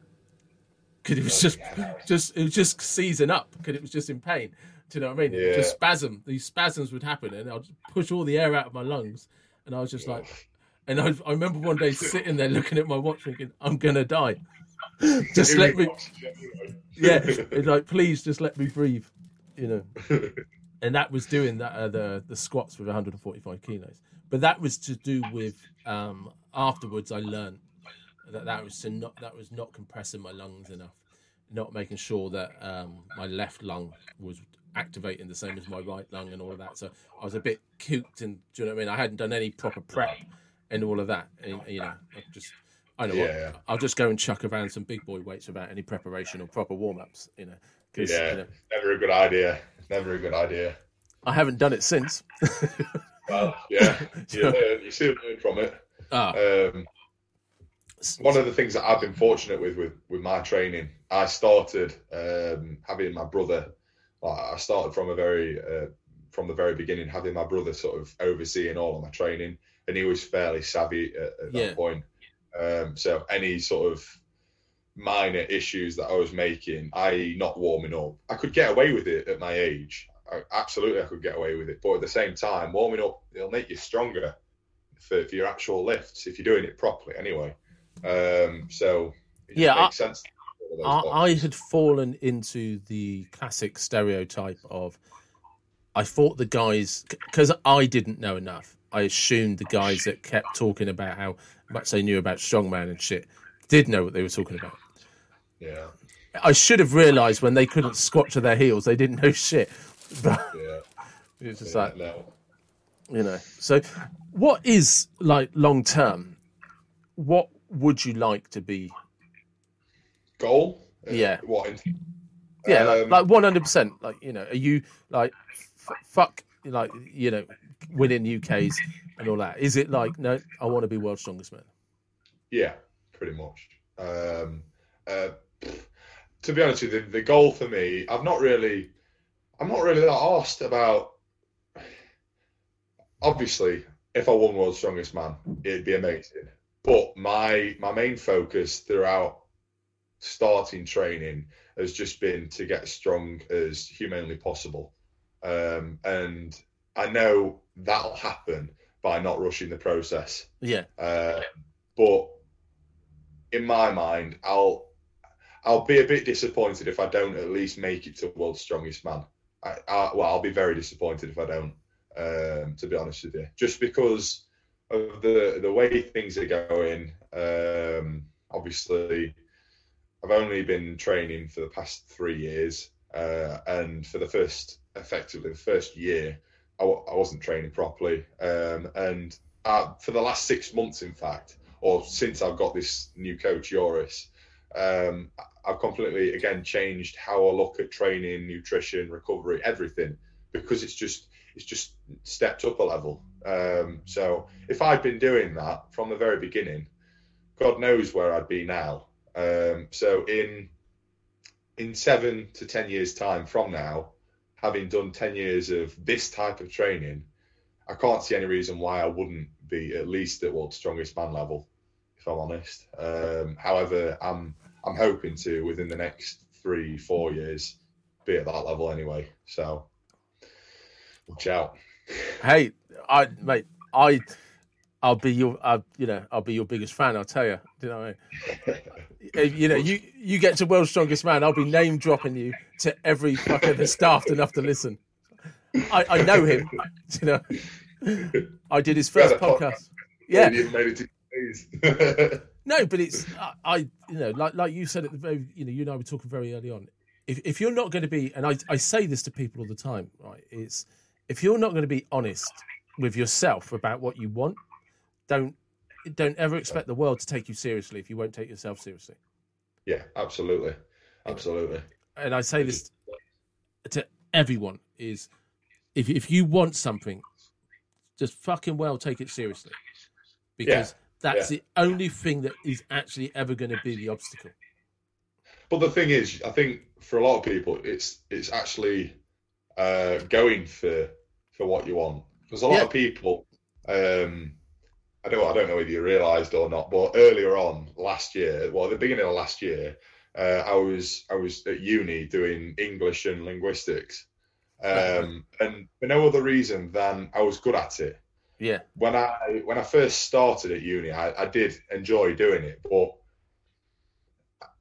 because it was just, just it was just seizing up because it was just in pain. Do you know what I mean? Was Just spasm. These spasms would happen, and I'd push all the air out of my lungs, and I was just like, and I, I remember one day sitting there looking at my watch, thinking, "I'm gonna die. just let me." yeah, it's like please just let me breathe, you know. And that was doing that uh, the the squats with 145 kilos, but that was to do with um, afterwards. I learned that that was to not that was not compressing my lungs enough, not making sure that um, my left lung was activating the same as my right lung and all of that. So I was a bit cooked, and do you know what I mean? I hadn't done any proper prep and all of that, and you know, I just. I know Yeah. what. I'll just go and chuck around some big boy weights without any preparation or proper warm ups. You know, Yeah, you know, never a good idea. Never a good idea. I haven't done it since. Well, yeah, you, learn, you still learn from it. Ah, Um, one of the things that I've been fortunate with with, with my training, I started um, having my brother. Like, I started from a very uh, from the very beginning, having my brother sort of overseeing all of my training, and he was fairly savvy at, at Yeah. that point. Um, so any sort of minor issues that I was making, i.e., not warming up, I could get away with it at my age. Absolutely, I could get away with it. But at the same time, warming up it'll make you stronger for, for your actual lifts if you're doing it properly. Anyway, um, so Yeah, I- sense. to tick all those I, I had fallen into the classic stereotype of I thought the guys because I didn't know enough. I assumed the guys that kept talking about how much they knew about strongman and shit. did know what they were talking about. Yeah. I should have realised when they couldn't squat to their heels, they didn't know shit. Yeah. it's just yeah like no. you know. So, what is like long term? What would you like to be? Goal? Uh, Yeah. What? Yeah, like- Um, like one hundred percent. Like you know, are you like f- fuck? Like you know, winning UKs and all that. Is it like no? I want to be world's strongest man. Yeah, pretty much. Um, uh, to be honest with you, the, the goal for me, I've not really, I'm not really that asked about. Obviously, if I won World's Strongest Man, it'd be amazing. But my my main focus throughout starting training has just been to get as strong as humanly possible, um, and I know that'll happen by not rushing the process. Yeah, Uh, but in my mind, I'll I'll be a bit disappointed if I don't at least make it to World's Strongest Man. I, I, well, I'll be very disappointed if I don't. Um, to be honest with you, just because of the the way things are going. Um, obviously, I've only been training for the past three years, uh, and for the first, effectively the first year, I, w- I wasn't training properly, um, and uh, for the last six months, in fact, or since I've got this new coach, Joris, um, I've completely again changed how I look at training, nutrition, recovery, everything, because it's just it's just stepped up a level. Um, so if I'd been doing that from the very beginning, God knows where I'd be now. Um, so in in seven to ten years' time from now, having done ten years of this type of training, I can't see any reason why I wouldn't be at least at world's strongest man level, if I'm honest. Um, however, I'm I'm hoping to within the next three four years be at that level anyway. So watch out. Hey, I mate, I, I'll be your, I, you know, I'll be your biggest fan. I'll tell you. Do you know what I mean? You know, you you get to world's strongest man, I'll be name dropping you to every fucker that's daft enough to listen. I, I know him. You know, I did his first podcast. podcast. Yeah, made it to. no, but it's I, I, you know, like like you said at the very, you know, you and I were talking very early on. If if you're not going to be, and I I say this to people all the time, right? It's if you're not going to be honest with yourself about what you want, don't don't ever expect the world to take you seriously if you won't take yourself seriously. yeah, absolutely, absolutely. And I say this to everyone: is if if you want something, just fucking well take it seriously, because that's the only thing that is actually ever going to be the obstacle. But the thing is, I think for a lot of people, it's it's actually uh, going for for what you want. because a lot Yeah. of people. Um, I don't I don't know whether you realised or not, but earlier on last year, well, at the beginning of last year, uh, I was I was at uni doing English and linguistics, um, and for no other reason than I was good at it Yeah, when I when I first started at uni, I, I did enjoy doing it, but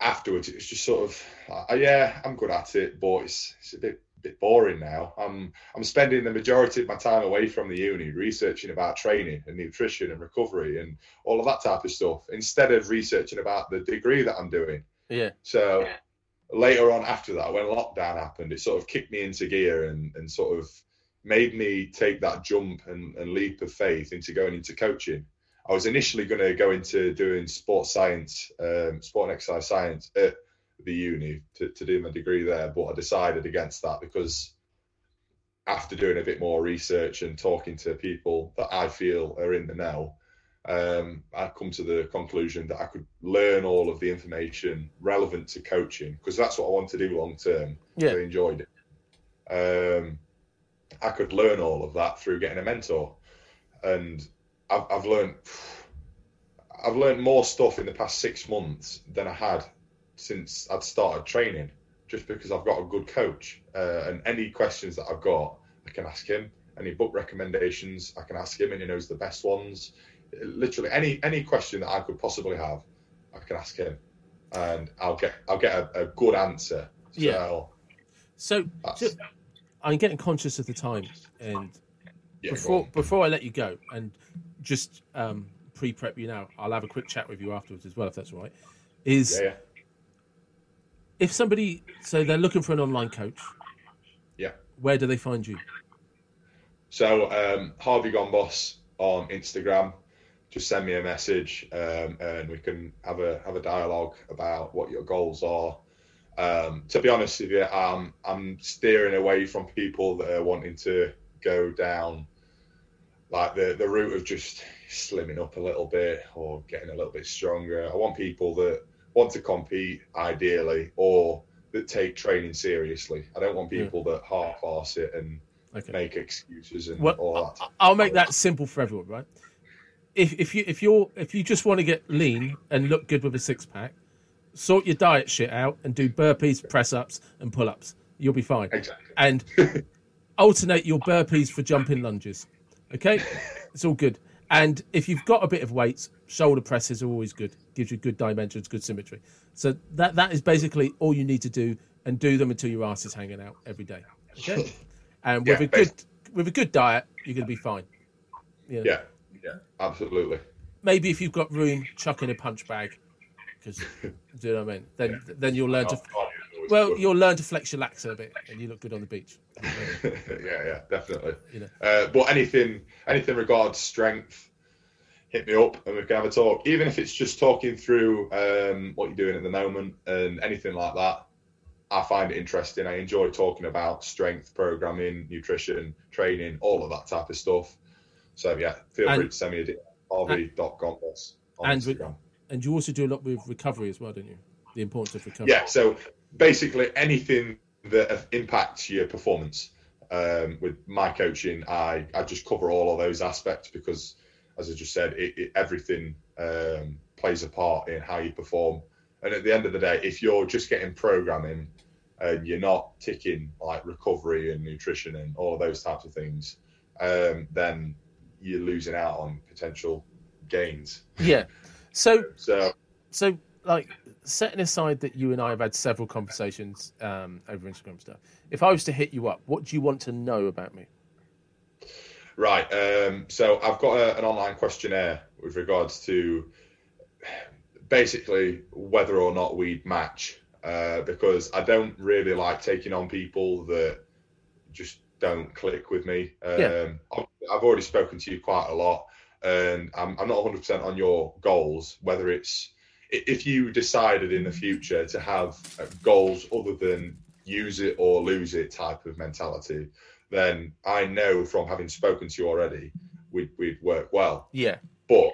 afterwards it was just sort of, uh, yeah, I'm good at it, but it's it's a bit bit boring now. I'm I'm spending the majority of my time away from the uni researching about training and nutrition and recovery and all of that type of stuff instead of researching about the degree that I'm doing. yeah, So later on after that, when lockdown happened, it sort of kicked me into gear and, and sort of made me take that jump and, and leap of faith into going into coaching. I was initially going to go into doing sports science, um, sport and exercise science at the uni to, to do my degree there, but I decided against that because after doing a bit more research and talking to people that I feel are in the know, um, I've come to the conclusion that I could learn all of the information relevant to coaching because that's what I want to do long term. Yeah. I enjoyed it. Um, I could learn all of that through getting a mentor, and I've, I've learned I've learned more stuff in the past six months than I had since I'd started training. Just because I've got a good coach, uh, and any questions that I've got, I can ask him. Any book recommendations, I can ask him, and he knows the best ones literally any any question that I could possibly have, I can ask him, and I'll get I'll get a, a good answer. So Yeah. So ju- I'm getting conscious of the time, and yeah, before before I let you go, and just um, pre-prep you now, I'll have a quick chat with you afterwards as well, if that's all right. is Yeah, yeah. if somebody so they're looking for an online coach, Yeah. where do they find you? So um, Harvey Gombos on Instagram. Just send me a message, um, and we can have a have a dialogue about what your goals are. Um, to be honest with you, I'm I'm steering away from people that are wanting to go down like the the route of just slimming up a little bit or getting a little bit stronger. I want people that want to compete ideally or that take training seriously. I don't want Yeah. people that half-ass it and Okay. make excuses and Well, all that. I'll make that simple for everyone, right? If if you if you're if you just want to get lean and look good with a six pack, sort your diet shit out and do burpees, press ups, and pull ups. You'll be fine. Exactly. And alternate your burpees for jumping lunges. Okay, it's all good. And if you've got a bit of weights, shoulder presses are always good. Gives you good dimensions, good symmetry. So that that is basically all you need to do, and do them until your ass is hanging out every day. Okay. And with Yeah, a good with a good diet, you're going to be fine. You know, Yeah, yeah, absolutely. Maybe if you've got room, chuck in a punch bag. Because do you know what I mean? Then then you'll learn to Cardio well good. you'll learn to flex your lats a bit, and you look good on the beach. yeah, yeah, definitely. You know. Uh, but anything, anything regards strength, hit me up and we can have a talk. Even if it's just talking through um, what you're doing at the moment and anything like that, I find it interesting. I enjoy talking about strength programming, nutrition, training, all of that type of stuff. So yeah, feel And- free to send me a DM. Harvey.gombos on And with- Instagram. And you also do a lot with recovery as well, don't you? The importance of recovery. Yeah, so basically anything that impacts your performance. Um, with my coaching, I, I just cover all of those aspects because, as I just said, it, it, everything um, plays a part in how you perform. And at the end of the day, if you're just getting programming and you're not ticking like recovery and nutrition and all of those types of things, um, then you're losing out on potential gains. Yeah. So So so like setting aside that you and I have had several conversations um, over Instagram stuff. If I was to hit you up, what do you want to know about me? Right. Um, so I've got a, an online questionnaire with regards to basically whether or not we'd match, uh, because I don't really like taking on people that just don't click with me. Um, Yeah. I've, I've already spoken to you quite a lot, and I'm, I'm not 100% on your goals, whether it's if you decided in the future to have uh, goals other than use it or lose it type of mentality, then I know from having spoken to you already, we'd, we'd work well. Yeah. But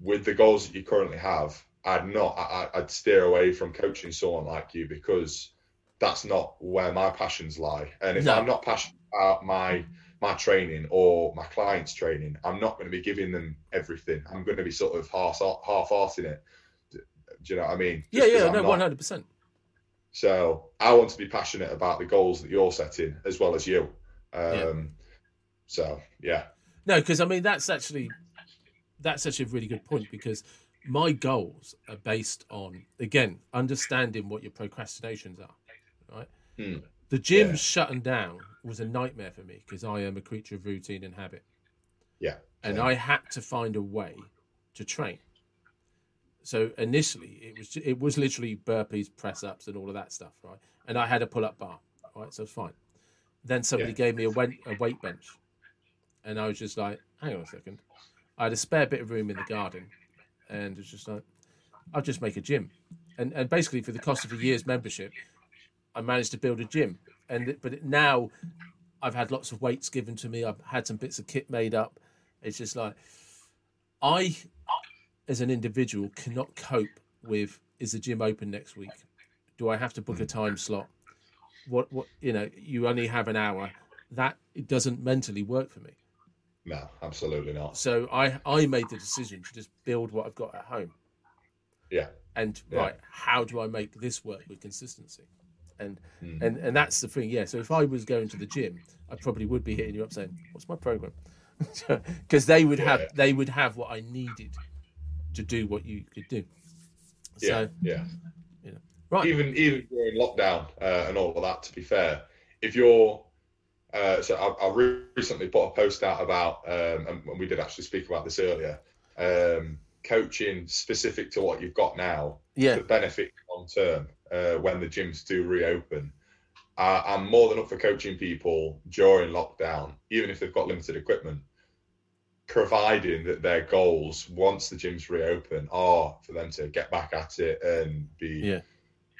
with the goals that you currently have, I'd not, I, I'd steer away from coaching someone like you because that's not where my passions lie. And if No. I'm not passionate about my my training or my clients' training, I'm not going to be giving them everything. I'm going to be sort of half half arsing it. Do you know what I mean? Yeah, Just 'cause yeah, no, one hundred percent. So I want to be passionate about the goals that you're setting as well as you. Um, Yeah. So yeah, No, because I mean that's actually that's actually a really good point because my goals are based on again understanding what your procrastinations are. Right. Hmm. The gym's Yeah. shutting down was a nightmare for me because I am a creature of routine and habit. yeah, and same. I had to find a way to train. So initially, it was it was literally burpees, press ups, and all of that stuff, right? And I had a pull up bar, right? So it's fine. Then somebody Yeah. gave me a weight a weight bench, and I was just like, hang on a second. I had a spare bit of room in the garden, and it's just like, I'll just make a gym, and and basically for the cost of a year's membership, I managed to build a gym, and but it, now I've had lots of weights given to me. I've had some bits of kit made up. It's just like I, as an individual, cannot cope with is the gym open next week? Do I have to book a hmm. time slot? What what you know? You only have an hour. That it doesn't mentally work for me. no, absolutely not. So I I made the decision to just build what I've got at home. Yeah. And Yeah. right, how do I make this work with consistency? And Mm. and and that's the thing. Yeah. So if I was going to the gym, I probably would be hitting you up saying, "What's my program?" Because they would have they would have what I needed to do what you could do. Yeah, So yeah. right, Even even during lockdown uh, and all of that. To be fair, if you're uh, so I, I recently put a post out about, um, and we did actually speak about this earlier, um, coaching specific to what you've got now Yeah. to benefit long term uh, when the gyms do reopen. Uh, I'm more than up for coaching people during lockdown, even if they've got limited equipment, providing that their goals once the gyms reopen are for them to get back at it and be Yeah.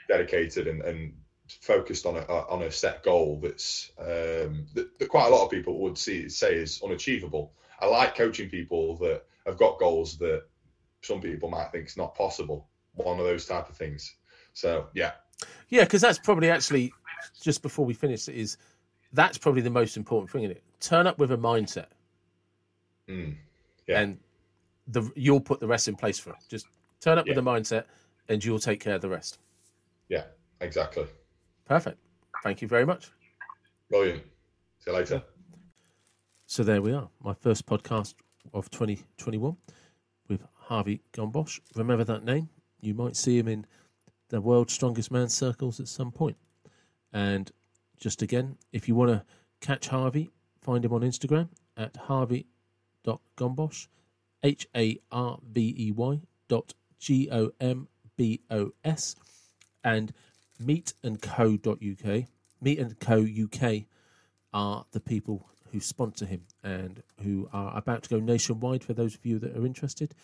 dedicated and, and focused on a on a set goal that's um, that, that quite a lot of people would see say is unachievable. I like coaching people that have got goals that some people might think is not possible. One of those type of things. So yeah, Yeah, because that's probably actually just before we finish is that's probably the most important thing in it. Turn up with a mindset, Mm. Yeah. and the you'll put the rest in place for it. Just turn up with a mindset, and you'll take care of the rest. yeah, exactly. Perfect. Thank you very much. Brilliant. See you later. So there we are, my first podcast of 2021 with Harvey Gombos. Remember that name? You might see him in the world's strongest man circles at some point. And just again, if you want to catch Harvey, find him on Instagram at harvey.gombos, H A R V E Y dot G O M B O S, and meetandco.uk. Meet and Co UK are the people who sponsor him and who are about to go nationwide for those of you that are interested.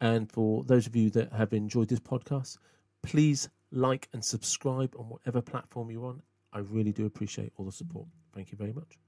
And for those of you that have enjoyed this podcast, please like and subscribe on whatever platform you're on. I really do appreciate all the support. Thank you very much.